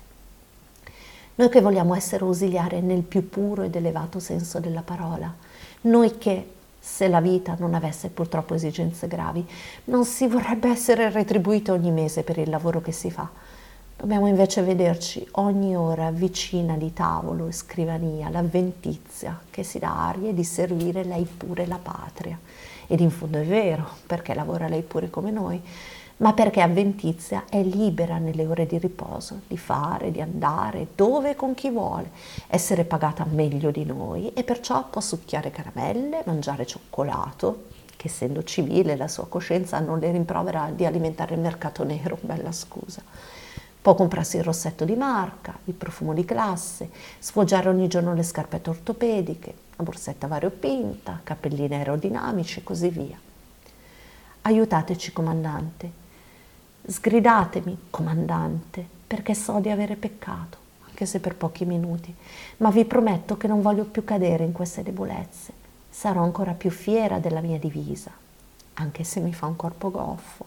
Noi che vogliamo essere ausiliari nel più puro ed elevato senso della parola, noi che se la vita non avesse purtroppo esigenze gravi, non si vorrebbe essere retribuito ogni mese per il lavoro che si fa. Dobbiamo invece vederci ogni ora vicina di tavolo e scrivania l'avventizia che si dà aria di servire lei pure la patria. Ed in fondo è vero, perché lavora lei pure come noi, ma perché Avventizia è libera nelle ore di riposo di fare, di andare dove e con chi vuole, essere pagata meglio di noi e perciò può succhiare caramelle, mangiare cioccolato, che essendo civile la sua coscienza non le rimprovera di alimentare il mercato nero, bella scusa. Può comprarsi il rossetto di marca, il profumo di classe, sfoggiare ogni giorno le scarpette ortopediche, la borsetta variopinta, cappellini aerodinamici e così via. Aiutateci, comandante, Sgridatemi, comandante, perché so di avere peccato, anche se per pochi minuti, ma vi prometto che non voglio più cadere in queste debolezze. Sarò ancora più fiera della mia divisa, anche se mi fa un corpo goffo,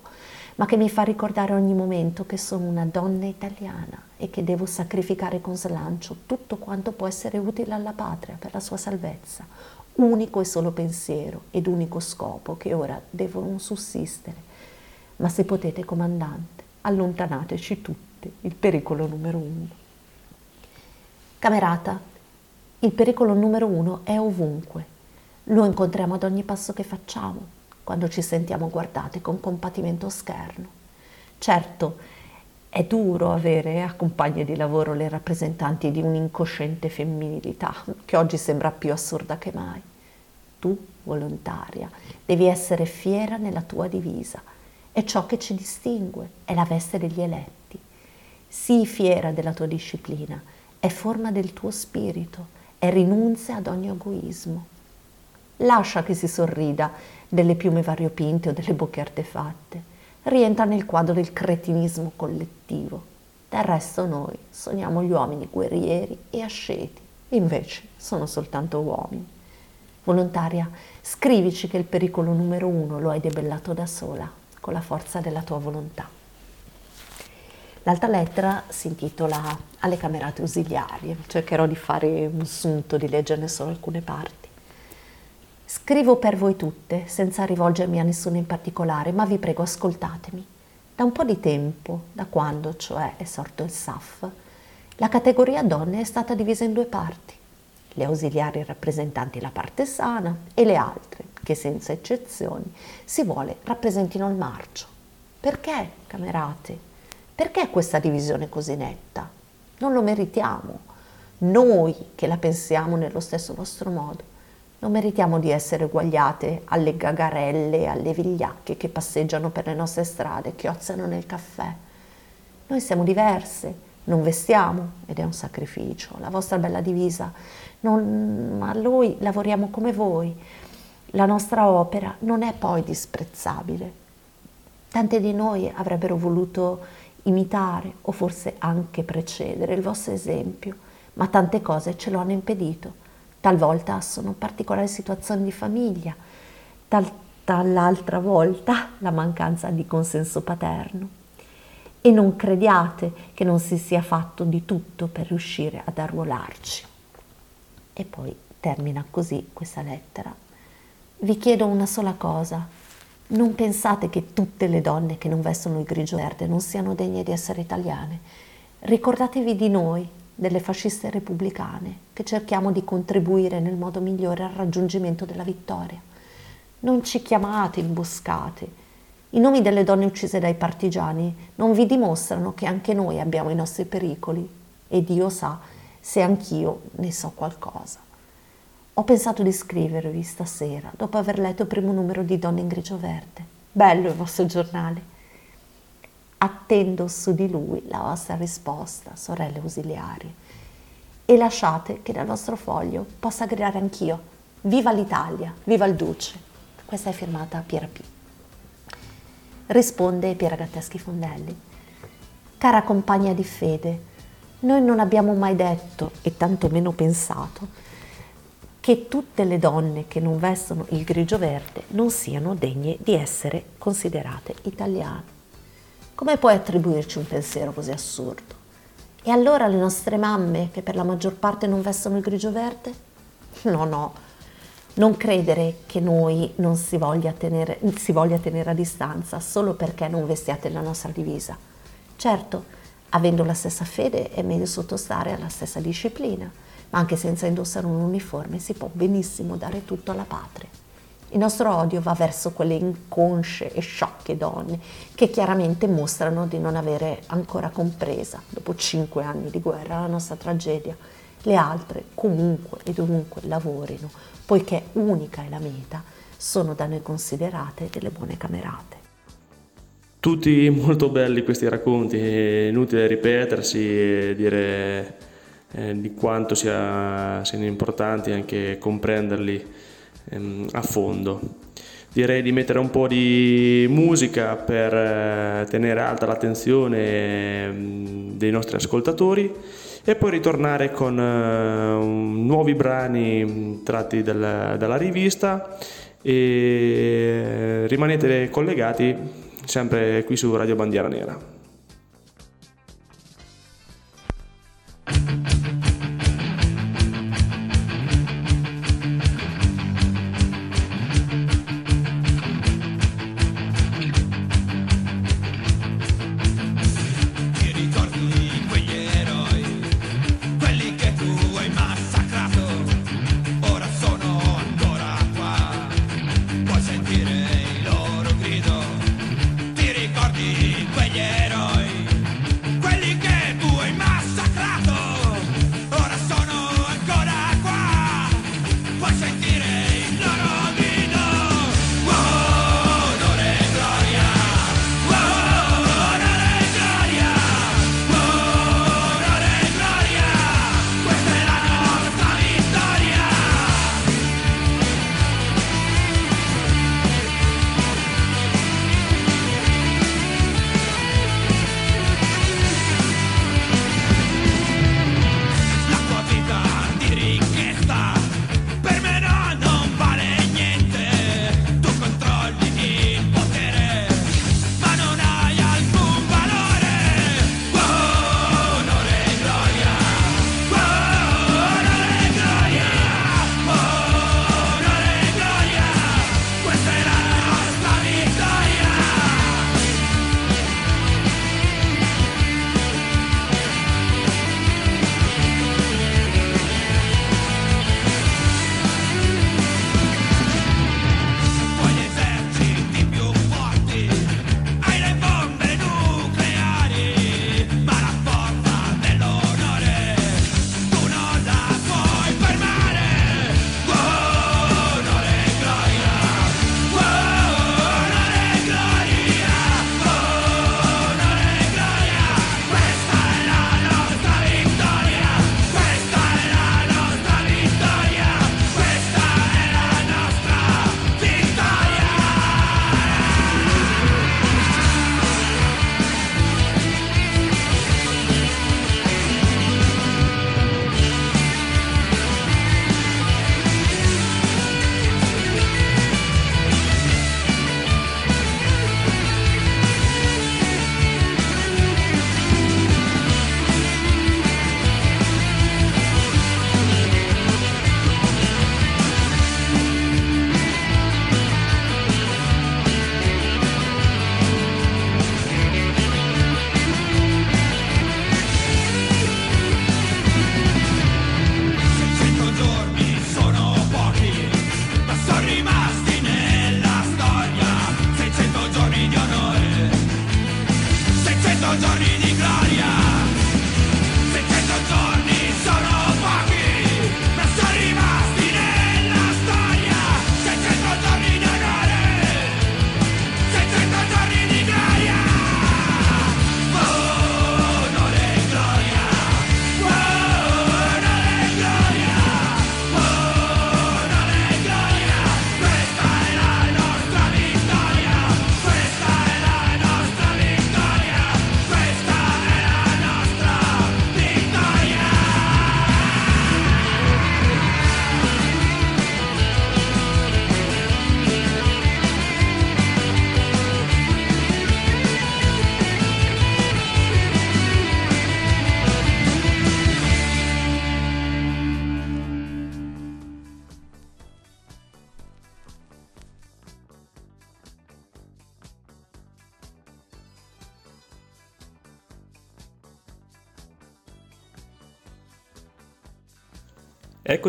ma che mi fa ricordare ogni momento che sono una donna italiana e che devo sacrificare con slancio tutto quanto può essere utile alla patria per la sua salvezza, unico e solo pensiero ed unico scopo che ora devono sussistere ma se potete, comandante, allontanateci tutti, il pericolo numero uno. Camerata, il pericolo numero uno è ovunque. Lo incontriamo ad ogni passo che facciamo, quando ci sentiamo guardate con compatimento scherno. Certo, è duro avere a compagne di lavoro le rappresentanti di un'incosciente femminilità, che oggi sembra più assurda che mai. Tu, volontaria, devi essere fiera nella tua divisa, è ciò che ci distingue, è la veste degli eletti. Sii fiera della tua disciplina, è forma del tuo spirito, è rinunzia ad ogni egoismo. Lascia che si sorrida delle piume variopinte o delle bocche artefatte, rientra nel quadro del cretinismo collettivo. Del resto noi sogniamo gli uomini guerrieri e asceti, invece sono soltanto uomini. Volontaria, scrivici che il pericolo numero uno lo hai debellato da sola con la forza della tua volontà. L'altra lettera si intitola Alle camerate ausiliarie, cercherò di fare un sunto, di leggerne solo alcune parti. Scrivo per voi tutte, senza rivolgermi a nessuno in particolare, ma vi prego ascoltatemi. Da un po' di tempo, da quando cioè è sorto il SAF, la categoria donne è stata divisa in due parti, le ausiliari rappresentanti la parte sana e le altre, che senza eccezioni si vuole rappresentino il marcio. Perché, camerate? Perché questa divisione così netta? Non lo meritiamo. Noi che la pensiamo nello stesso nostro modo. Non meritiamo di essere uguagliate alle gagarelle, alle vigliacche che passeggiano per le nostre strade, che ozzano nel caffè. Noi siamo diverse, non vestiamo ed è un sacrificio. La vostra bella divisa, non, ma noi lavoriamo come voi. La nostra opera non è poi disprezzabile. Tante di noi avrebbero voluto imitare o forse anche precedere il vostro esempio, ma tante cose ce lo hanno impedito talvolta sono particolari situazioni di famiglia, tal, tal'altra volta la mancanza di consenso paterno. E non crediate che non si sia fatto di tutto per riuscire ad arruolarci. E poi termina così questa lettera. Vi chiedo una sola cosa. Non pensate che tutte le donne che non vestono il grigio verde non siano degne di essere italiane. Ricordatevi di noi, delle fasciste repubblicane, che cerchiamo di contribuire nel modo migliore al raggiungimento della vittoria. Non ci chiamate imboscate. I nomi delle donne uccise dai partigiani non vi dimostrano che anche noi abbiamo i nostri pericoli e Dio sa se anch'io ne so qualcosa. Ho pensato di scrivervi stasera, dopo aver letto il primo numero di Donne in grigio verde. Bello il vostro giornale attendo su di lui la vostra risposta, sorelle ausiliari, e lasciate che dal vostro foglio possa gridare anch'io, viva l'Italia, viva il Duce. Questa è firmata Piera P. Risponde Piera Gatteschi Fondelli. Cara compagna di fede, noi non abbiamo mai detto, e tantomeno pensato, che tutte le donne che non vestono il grigio verde non siano degne di essere considerate italiane. Come puoi attribuirci un pensiero così assurdo? E allora le nostre mamme, che per la maggior parte non vestono il grigio verde? No, no, non credere che noi non si voglia, tenere, si voglia tenere a distanza solo perché non vestiate la nostra divisa. Certo, avendo la stessa fede è meglio sottostare alla stessa disciplina, ma anche senza indossare un uniforme si può benissimo dare tutto alla patria. Il nostro odio va verso quelle inconsce e sciocche donne che chiaramente mostrano di non avere ancora compresa, dopo cinque anni di guerra, la nostra tragedia. Le altre, comunque e dovunque lavorino, poiché unica è la meta, sono da noi considerate delle buone camerate. Tutti molto belli questi racconti, inutile ripetersi e dire eh, di quanto sia, siano importanti anche comprenderli ehm, a fondo. Direi di mettere un po' di musica per eh, tenere alta l'attenzione eh, dei nostri ascoltatori e poi ritornare con eh, nuovi brani mm, tratti dal, dalla rivista e rimanete collegati sempre qui su Radio Bandiera Nera.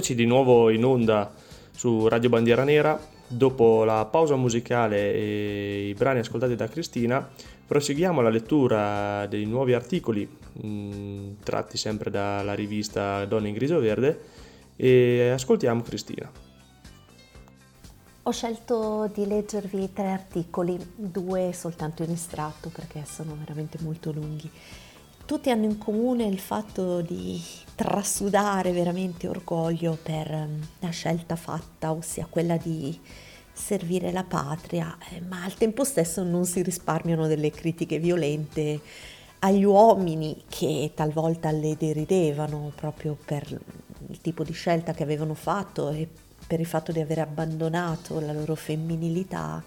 Eccoci di nuovo in onda su Radio Bandiera Nera. Dopo la pausa musicale e i brani ascoltati da Cristina, proseguiamo la lettura dei nuovi articoli mh, mm, tratti sempre dalla rivista Donne in Grigio Verde e ascoltiamo Cristina. Ho scelto di leggervi tre articoli, due soltanto in estratto perché sono veramente molto lunghi tutti hanno in comune il fatto di trasudare veramente orgoglio per ehm, la scelta fatta, ossia quella di servire la patria, eh, ma al tempo stesso non si risparmiano delle critiche violente agli uomini che talvolta le deridevano proprio per il tipo di scelta che avevano fatto e per il fatto di aver abbandonato la loro femminilità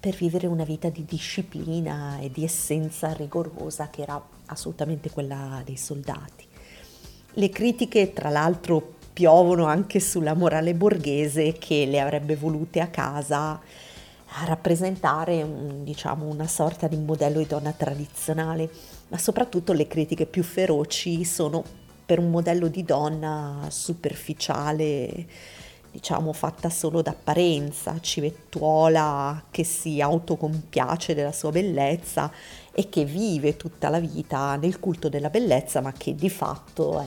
per vivere una vita di disciplina e di essenza rigorosa che era assolutamente quella dei soldati. Le critiche, tra l'altro, piovono anche sulla morale borghese che le avrebbe volute a casa a rappresentare un, diciamo, una sorta di modello di donna tradizionale, ma soprattutto le critiche più feroci sono per un modello di donna superficiale, diciamo fatta solo d'apparenza, civettuola che si autocompiace della sua bellezza e che vive tutta la vita nel culto della bellezza ma che di fatto è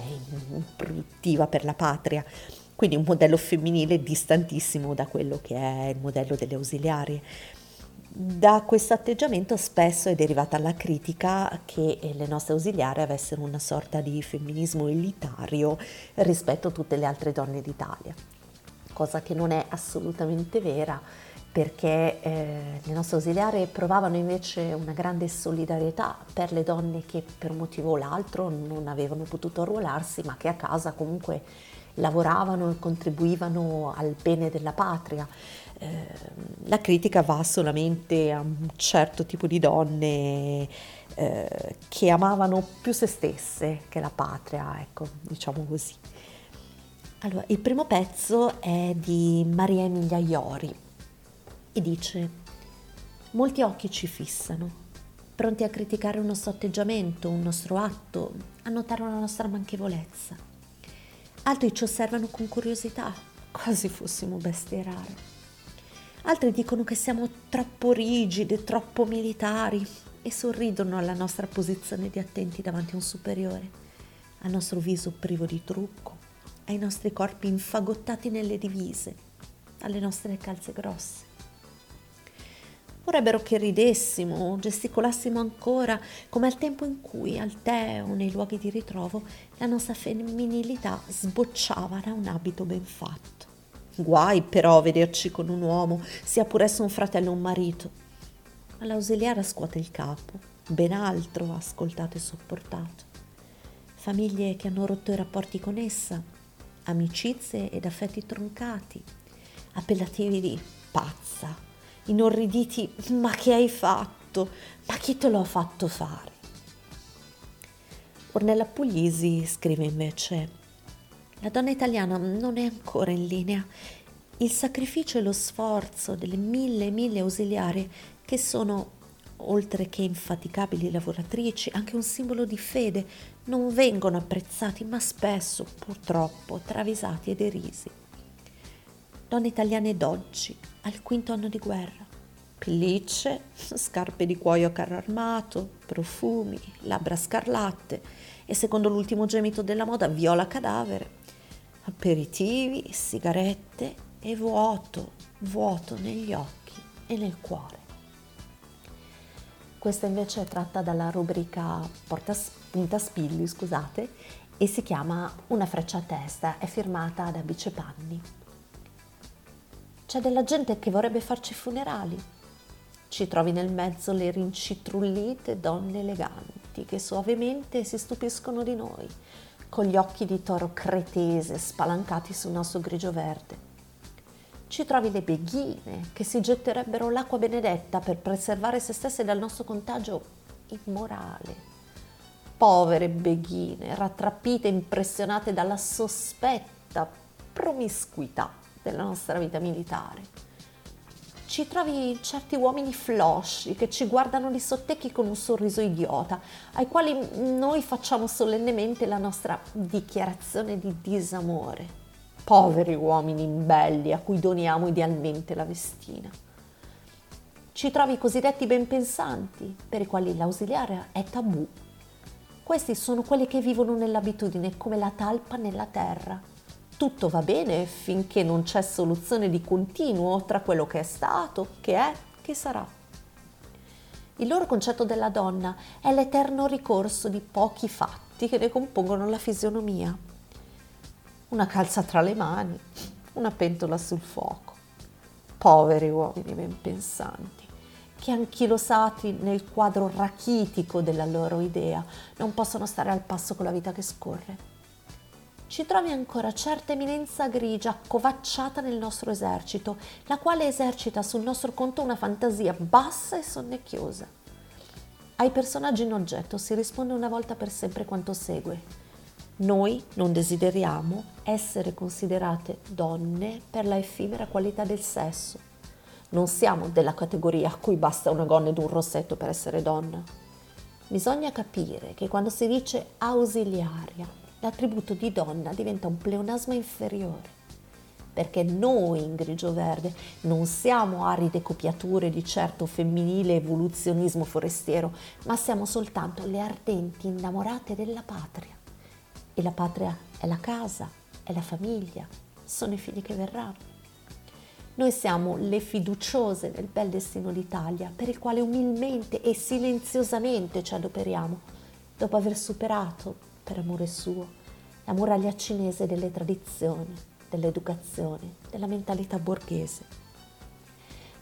improduttiva per la patria. Quindi un modello femminile distantissimo da quello che è il modello delle ausiliarie. Da questo atteggiamento spesso è derivata la critica che le nostre ausiliarie avessero una sorta di femminismo elitario rispetto a tutte le altre donne d'Italia cosa che non è assolutamente vera perché eh, le nostre ausiliari provavano invece una grande solidarietà per le donne che per un motivo o l'altro non avevano potuto arruolarsi ma che a casa comunque lavoravano e contribuivano al bene della patria. Eh, la critica va solamente a un certo tipo di donne eh, che amavano più se stesse che la patria, ecco, diciamo così. Allora, il primo pezzo è di Maria Emilia Iori e dice Molti occhi ci fissano, pronti a criticare un nostro atteggiamento, un nostro atto, a notare una nostra manchevolezza. Altri ci osservano con curiosità, quasi fossimo bestie rare. Altri dicono che siamo troppo rigide, troppo militari e sorridono alla nostra posizione di attenti davanti a un superiore, al nostro viso privo di trucco ai nostri corpi infagottati nelle divise, alle nostre calze grosse. Vorrebbero che ridessimo, gesticolassimo ancora, come al tempo in cui al tè o nei luoghi di ritrovo la nostra femminilità sbocciava da un abito ben fatto. Guai però vederci con un uomo, sia pur esso un fratello o un marito. Ma l'ausiliare scuote il capo, ben altro ha ascoltato e sopportato. Famiglie che hanno rotto i rapporti con essa, amicizie ed affetti troncati, appellativi di pazza, inorriditi ma che hai fatto? Ma chi te lo ha fatto fare? Ornella Puglisi scrive invece la donna italiana non è ancora in linea. Il sacrificio e lo sforzo delle mille e mille ausiliari che sono oltre che infaticabili lavoratrici, anche un simbolo di fede, non vengono apprezzati, ma spesso, purtroppo, travisati e derisi. Donne italiane d'oggi, al quinto anno di guerra. Pellicce, scarpe di cuoio a carro armato, profumi, labbra scarlatte e, secondo l'ultimo gemito della moda, viola cadavere. Aperitivi, sigarette e vuoto, vuoto negli occhi e nel cuore. Questa invece è tratta dalla rubrica Porta, Punta Spilli, scusate, e si chiama Una freccia a testa, è firmata da Bice Panni. C'è della gente che vorrebbe farci funerali. Ci trovi nel mezzo le rincitrullite donne eleganti che suavemente si stupiscono di noi, con gli occhi di toro cretese spalancati sul nostro grigio verde ci trovi le beghine che si getterebbero l'acqua benedetta per preservare se stesse dal nostro contagio immorale. Povere beghine, rattrappite, impressionate dalla sospetta promiscuità della nostra vita militare. Ci trovi certi uomini flosci che ci guardano di sottecchi con un sorriso idiota, ai quali noi facciamo solennemente la nostra dichiarazione di disamore poveri uomini imbelli a cui doniamo idealmente la vestina. Ci trovi i cosiddetti ben pensanti, per i quali l'ausiliare è tabù. Questi sono quelli che vivono nell'abitudine come la talpa nella terra. Tutto va bene finché non c'è soluzione di continuo tra quello che è stato, che è, che sarà. Il loro concetto della donna è l'eterno ricorso di pochi fatti che ne compongono la fisionomia una calza tra le mani, una pentola sul fuoco. Poveri uomini ben pensanti, che anchilosati nel quadro rachitico della loro idea, non possono stare al passo con la vita che scorre. Ci trovi ancora certa eminenza grigia accovacciata nel nostro esercito, la quale esercita sul nostro conto una fantasia bassa e sonnecchiosa. Ai personaggi in oggetto si risponde una volta per sempre quanto segue. Noi non desideriamo essere considerate donne per la effimera qualità del sesso. Non siamo della categoria a cui basta una gonna ed un rossetto per essere donna. Bisogna capire che quando si dice ausiliaria, l'attributo di donna diventa un pleonasmo inferiore. Perché noi in grigio verde non siamo aride copiature di certo femminile evoluzionismo forestiero, ma siamo soltanto le ardenti innamorate della patria e la patria è la casa, è la famiglia, sono i figli che verranno. Noi siamo le fiduciose del bel destino d'Italia per il quale umilmente e silenziosamente ci adoperiamo, dopo aver superato, per amore suo, la muraglia cinese delle tradizioni, dell'educazione, della mentalità borghese.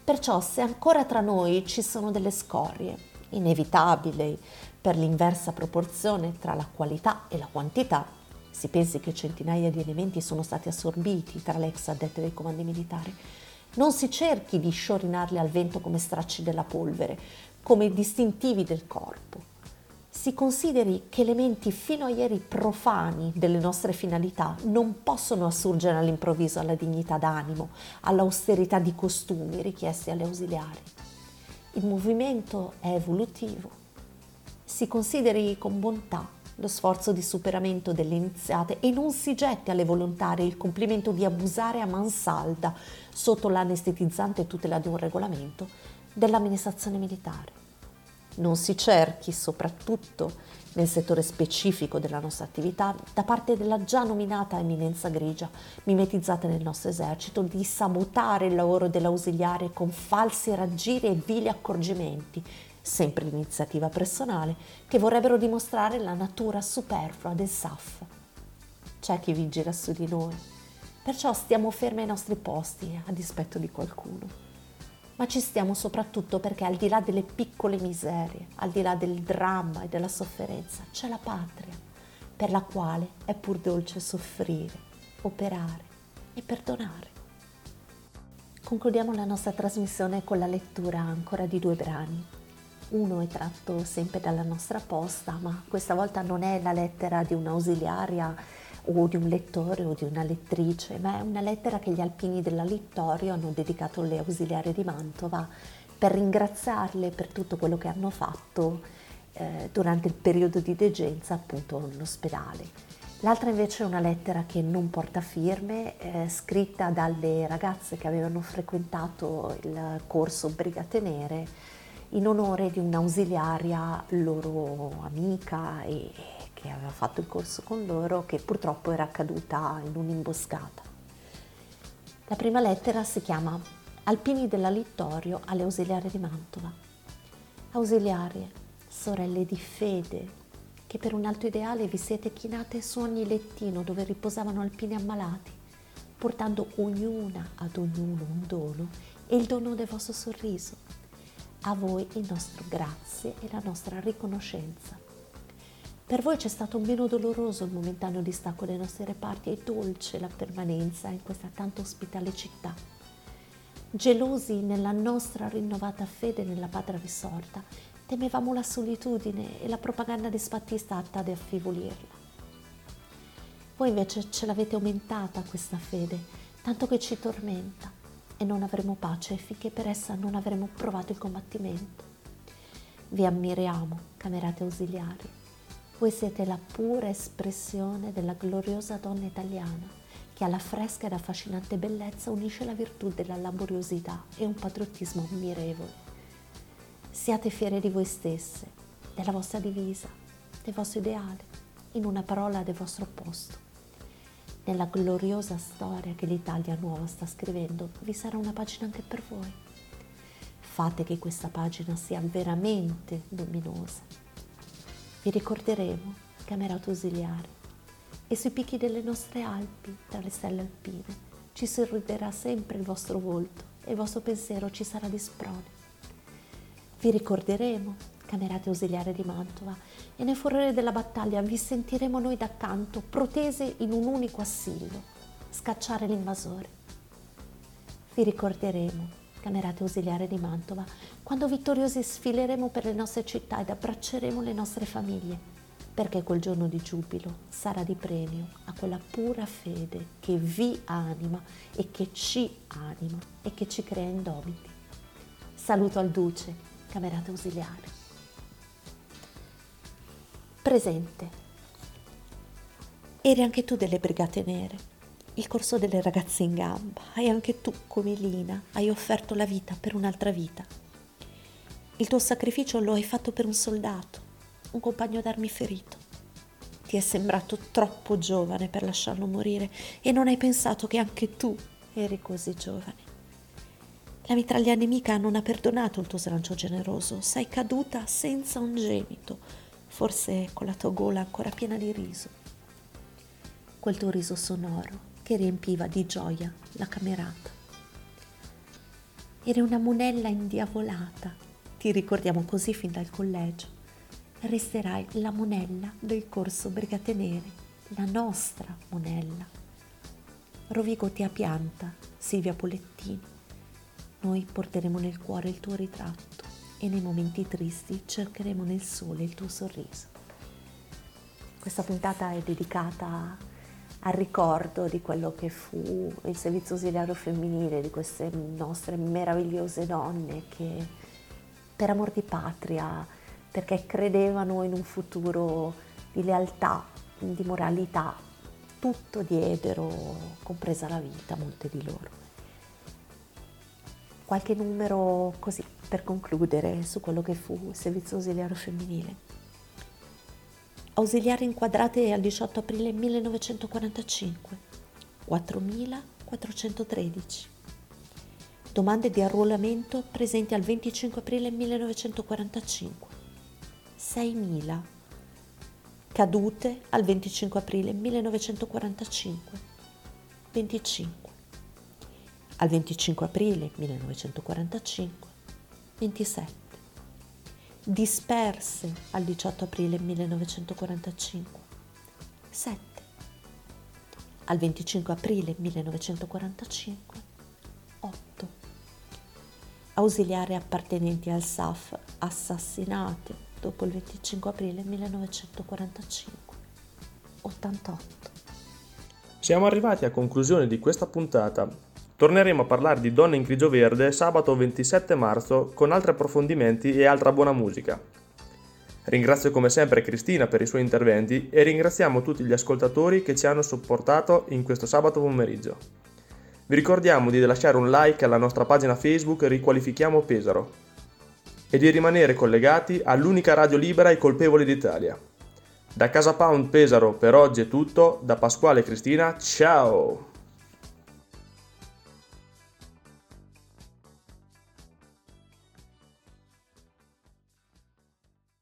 Perciò se ancora tra noi ci sono delle scorie, inevitabili per l'inversa proporzione tra la qualità e la quantità, si pensi che centinaia di elementi sono stati assorbiti tra le ex addette dei comandi militari, non si cerchi di sciorinarli al vento come stracci della polvere, come distintivi del corpo. Si consideri che elementi fino a ieri profani delle nostre finalità non possono assurgere all'improvviso alla dignità d'animo, all'austerità di costumi richiesti alle ausiliari. Il movimento è evolutivo si consideri con bontà lo sforzo di superamento delle iniziate e non si getti alle volontarie il complimento di abusare a mansalda, sotto l'anestetizzante tutela di un regolamento, dell'amministrazione militare. Non si cerchi, soprattutto nel settore specifico della nostra attività, da parte della già nominata eminenza grigia, mimetizzata nel nostro esercito, di sabotare il lavoro dell'ausiliare con falsi raggiri e vili accorgimenti, sempre l'iniziativa personale, che vorrebbero dimostrare la natura superflua del SAF. C'è chi vi gira su di noi, perciò stiamo fermi ai nostri posti a dispetto di qualcuno. Ma ci stiamo soprattutto perché al di là delle piccole miserie, al di là del dramma e della sofferenza, c'è la patria, per la quale è pur dolce soffrire, operare e perdonare. Concludiamo la nostra trasmissione con la lettura ancora di due brani uno è tratto sempre dalla nostra posta, ma questa volta non è la lettera di un'ausiliaria o di un lettore o di una lettrice, ma è una lettera che gli alpini della Littorio hanno dedicato alle ausiliarie di Mantova per ringraziarle per tutto quello che hanno fatto eh, durante il periodo di degenza appunto all'ospedale. L'altra invece è una lettera che non porta firme, eh, scritta dalle ragazze che avevano frequentato il corso Brigate Nere in onore di un'ausiliaria loro amica e che aveva fatto il corso con loro che purtroppo era caduta in un'imboscata. La prima lettera si chiama Alpini della Littorio alle ausiliarie di Mantova. Ausiliarie, sorelle di fede, che per un alto ideale vi siete chinate su ogni lettino dove riposavano alpini ammalati, portando ognuna ad ognuno un dono e il dono del vostro sorriso a voi il nostro grazie e la nostra riconoscenza. Per voi c'è stato meno doloroso il momentaneo distacco dai nostri reparti e dolce la permanenza in questa tanto ospitale città. Gelosi nella nostra rinnovata fede nella patria risorta, temevamo la solitudine e la propaganda disfattista atta ad affievolirla. Voi invece ce l'avete aumentata questa fede, tanto che ci tormenta e non avremo pace finché per essa non avremo provato il combattimento. Vi ammiriamo, camerate ausiliari. Voi siete la pura espressione della gloriosa donna italiana che alla fresca ed affascinante bellezza unisce la virtù della laboriosità e un patriottismo ammirevole. Siate fiere di voi stesse, della vostra divisa, del vostro ideale, in una parola del vostro posto. Nella gloriosa storia che l'Italia nuova sta scrivendo vi sarà una pagina anche per voi. Fate che questa pagina sia veramente luminosa. Vi ricorderemo, Camerato Ausiliare, e sui picchi delle nostre Alpi, tra le stelle alpine, ci sorriderà sempre il vostro volto e il vostro pensiero ci sarà di sprone. Vi ricorderemo, camerate ausiliare di Mantova, e nel furore della battaglia vi sentiremo noi d'accanto, protese in un unico assillo, scacciare l'invasore. Vi ricorderemo, camerate ausiliare di Mantova, quando vittoriosi sfileremo per le nostre città ed abbracceremo le nostre famiglie, perché quel giorno di giubilo sarà di premio a quella pura fede che vi anima e che ci anima e che ci crea indomiti. Saluto al Duce, camerata ausiliare. Presente. Eri anche tu delle Brigate Nere, il corso delle ragazze in gamba, e anche tu, come Lina, hai offerto la vita per un'altra vita. Il tuo sacrificio lo hai fatto per un soldato, un compagno d'armi ferito. Ti è sembrato troppo giovane per lasciarlo morire e non hai pensato che anche tu eri così giovane. La mitraglia nemica non ha perdonato il tuo slancio generoso, sei caduta senza un gemito, forse con la tua gola ancora piena di riso. Quel tuo riso sonoro che riempiva di gioia la camerata. Eri una monella indiavolata, ti ricordiamo così fin dal collegio. Resterai la monella del corso Brigate Nere, la nostra monella. Rovigo ti ha pianta, Silvia Polettini noi porteremo nel cuore il tuo ritratto e nei momenti tristi cercheremo nel sole il tuo sorriso. Questa puntata è dedicata al ricordo di quello che fu il servizio ausiliario femminile, di queste nostre meravigliose donne che per amor di patria, perché credevano in un futuro di lealtà, di moralità, tutto diedero, compresa la vita, molte di loro qualche numero così per concludere su quello che fu il servizio ausiliario femminile. Ausiliari inquadrate al 18 aprile 1945, 4.413. Domande di arruolamento presenti al 25 aprile 1945, 6.000. Cadute al 25 aprile 1945, 25 al 25 aprile 1945, 27, disperse al 18 aprile 1945, 7, al 25 aprile 1945, 8, ausiliari appartenenti al SAF assassinate dopo il 25 aprile 1945, 88. Siamo arrivati a conclusione di questa puntata Torneremo a parlare di Donne in grigio verde sabato 27 marzo con altri approfondimenti e altra buona musica. Ringrazio come sempre Cristina per i suoi interventi e ringraziamo tutti gli ascoltatori che ci hanno supportato in questo sabato pomeriggio. Vi ricordiamo di lasciare un like alla nostra pagina Facebook Riqualifichiamo Pesaro e di rimanere collegati all'unica radio libera e colpevole d'Italia. Da Casa Pound Pesaro per oggi è tutto, da Pasquale e Cristina, ciao!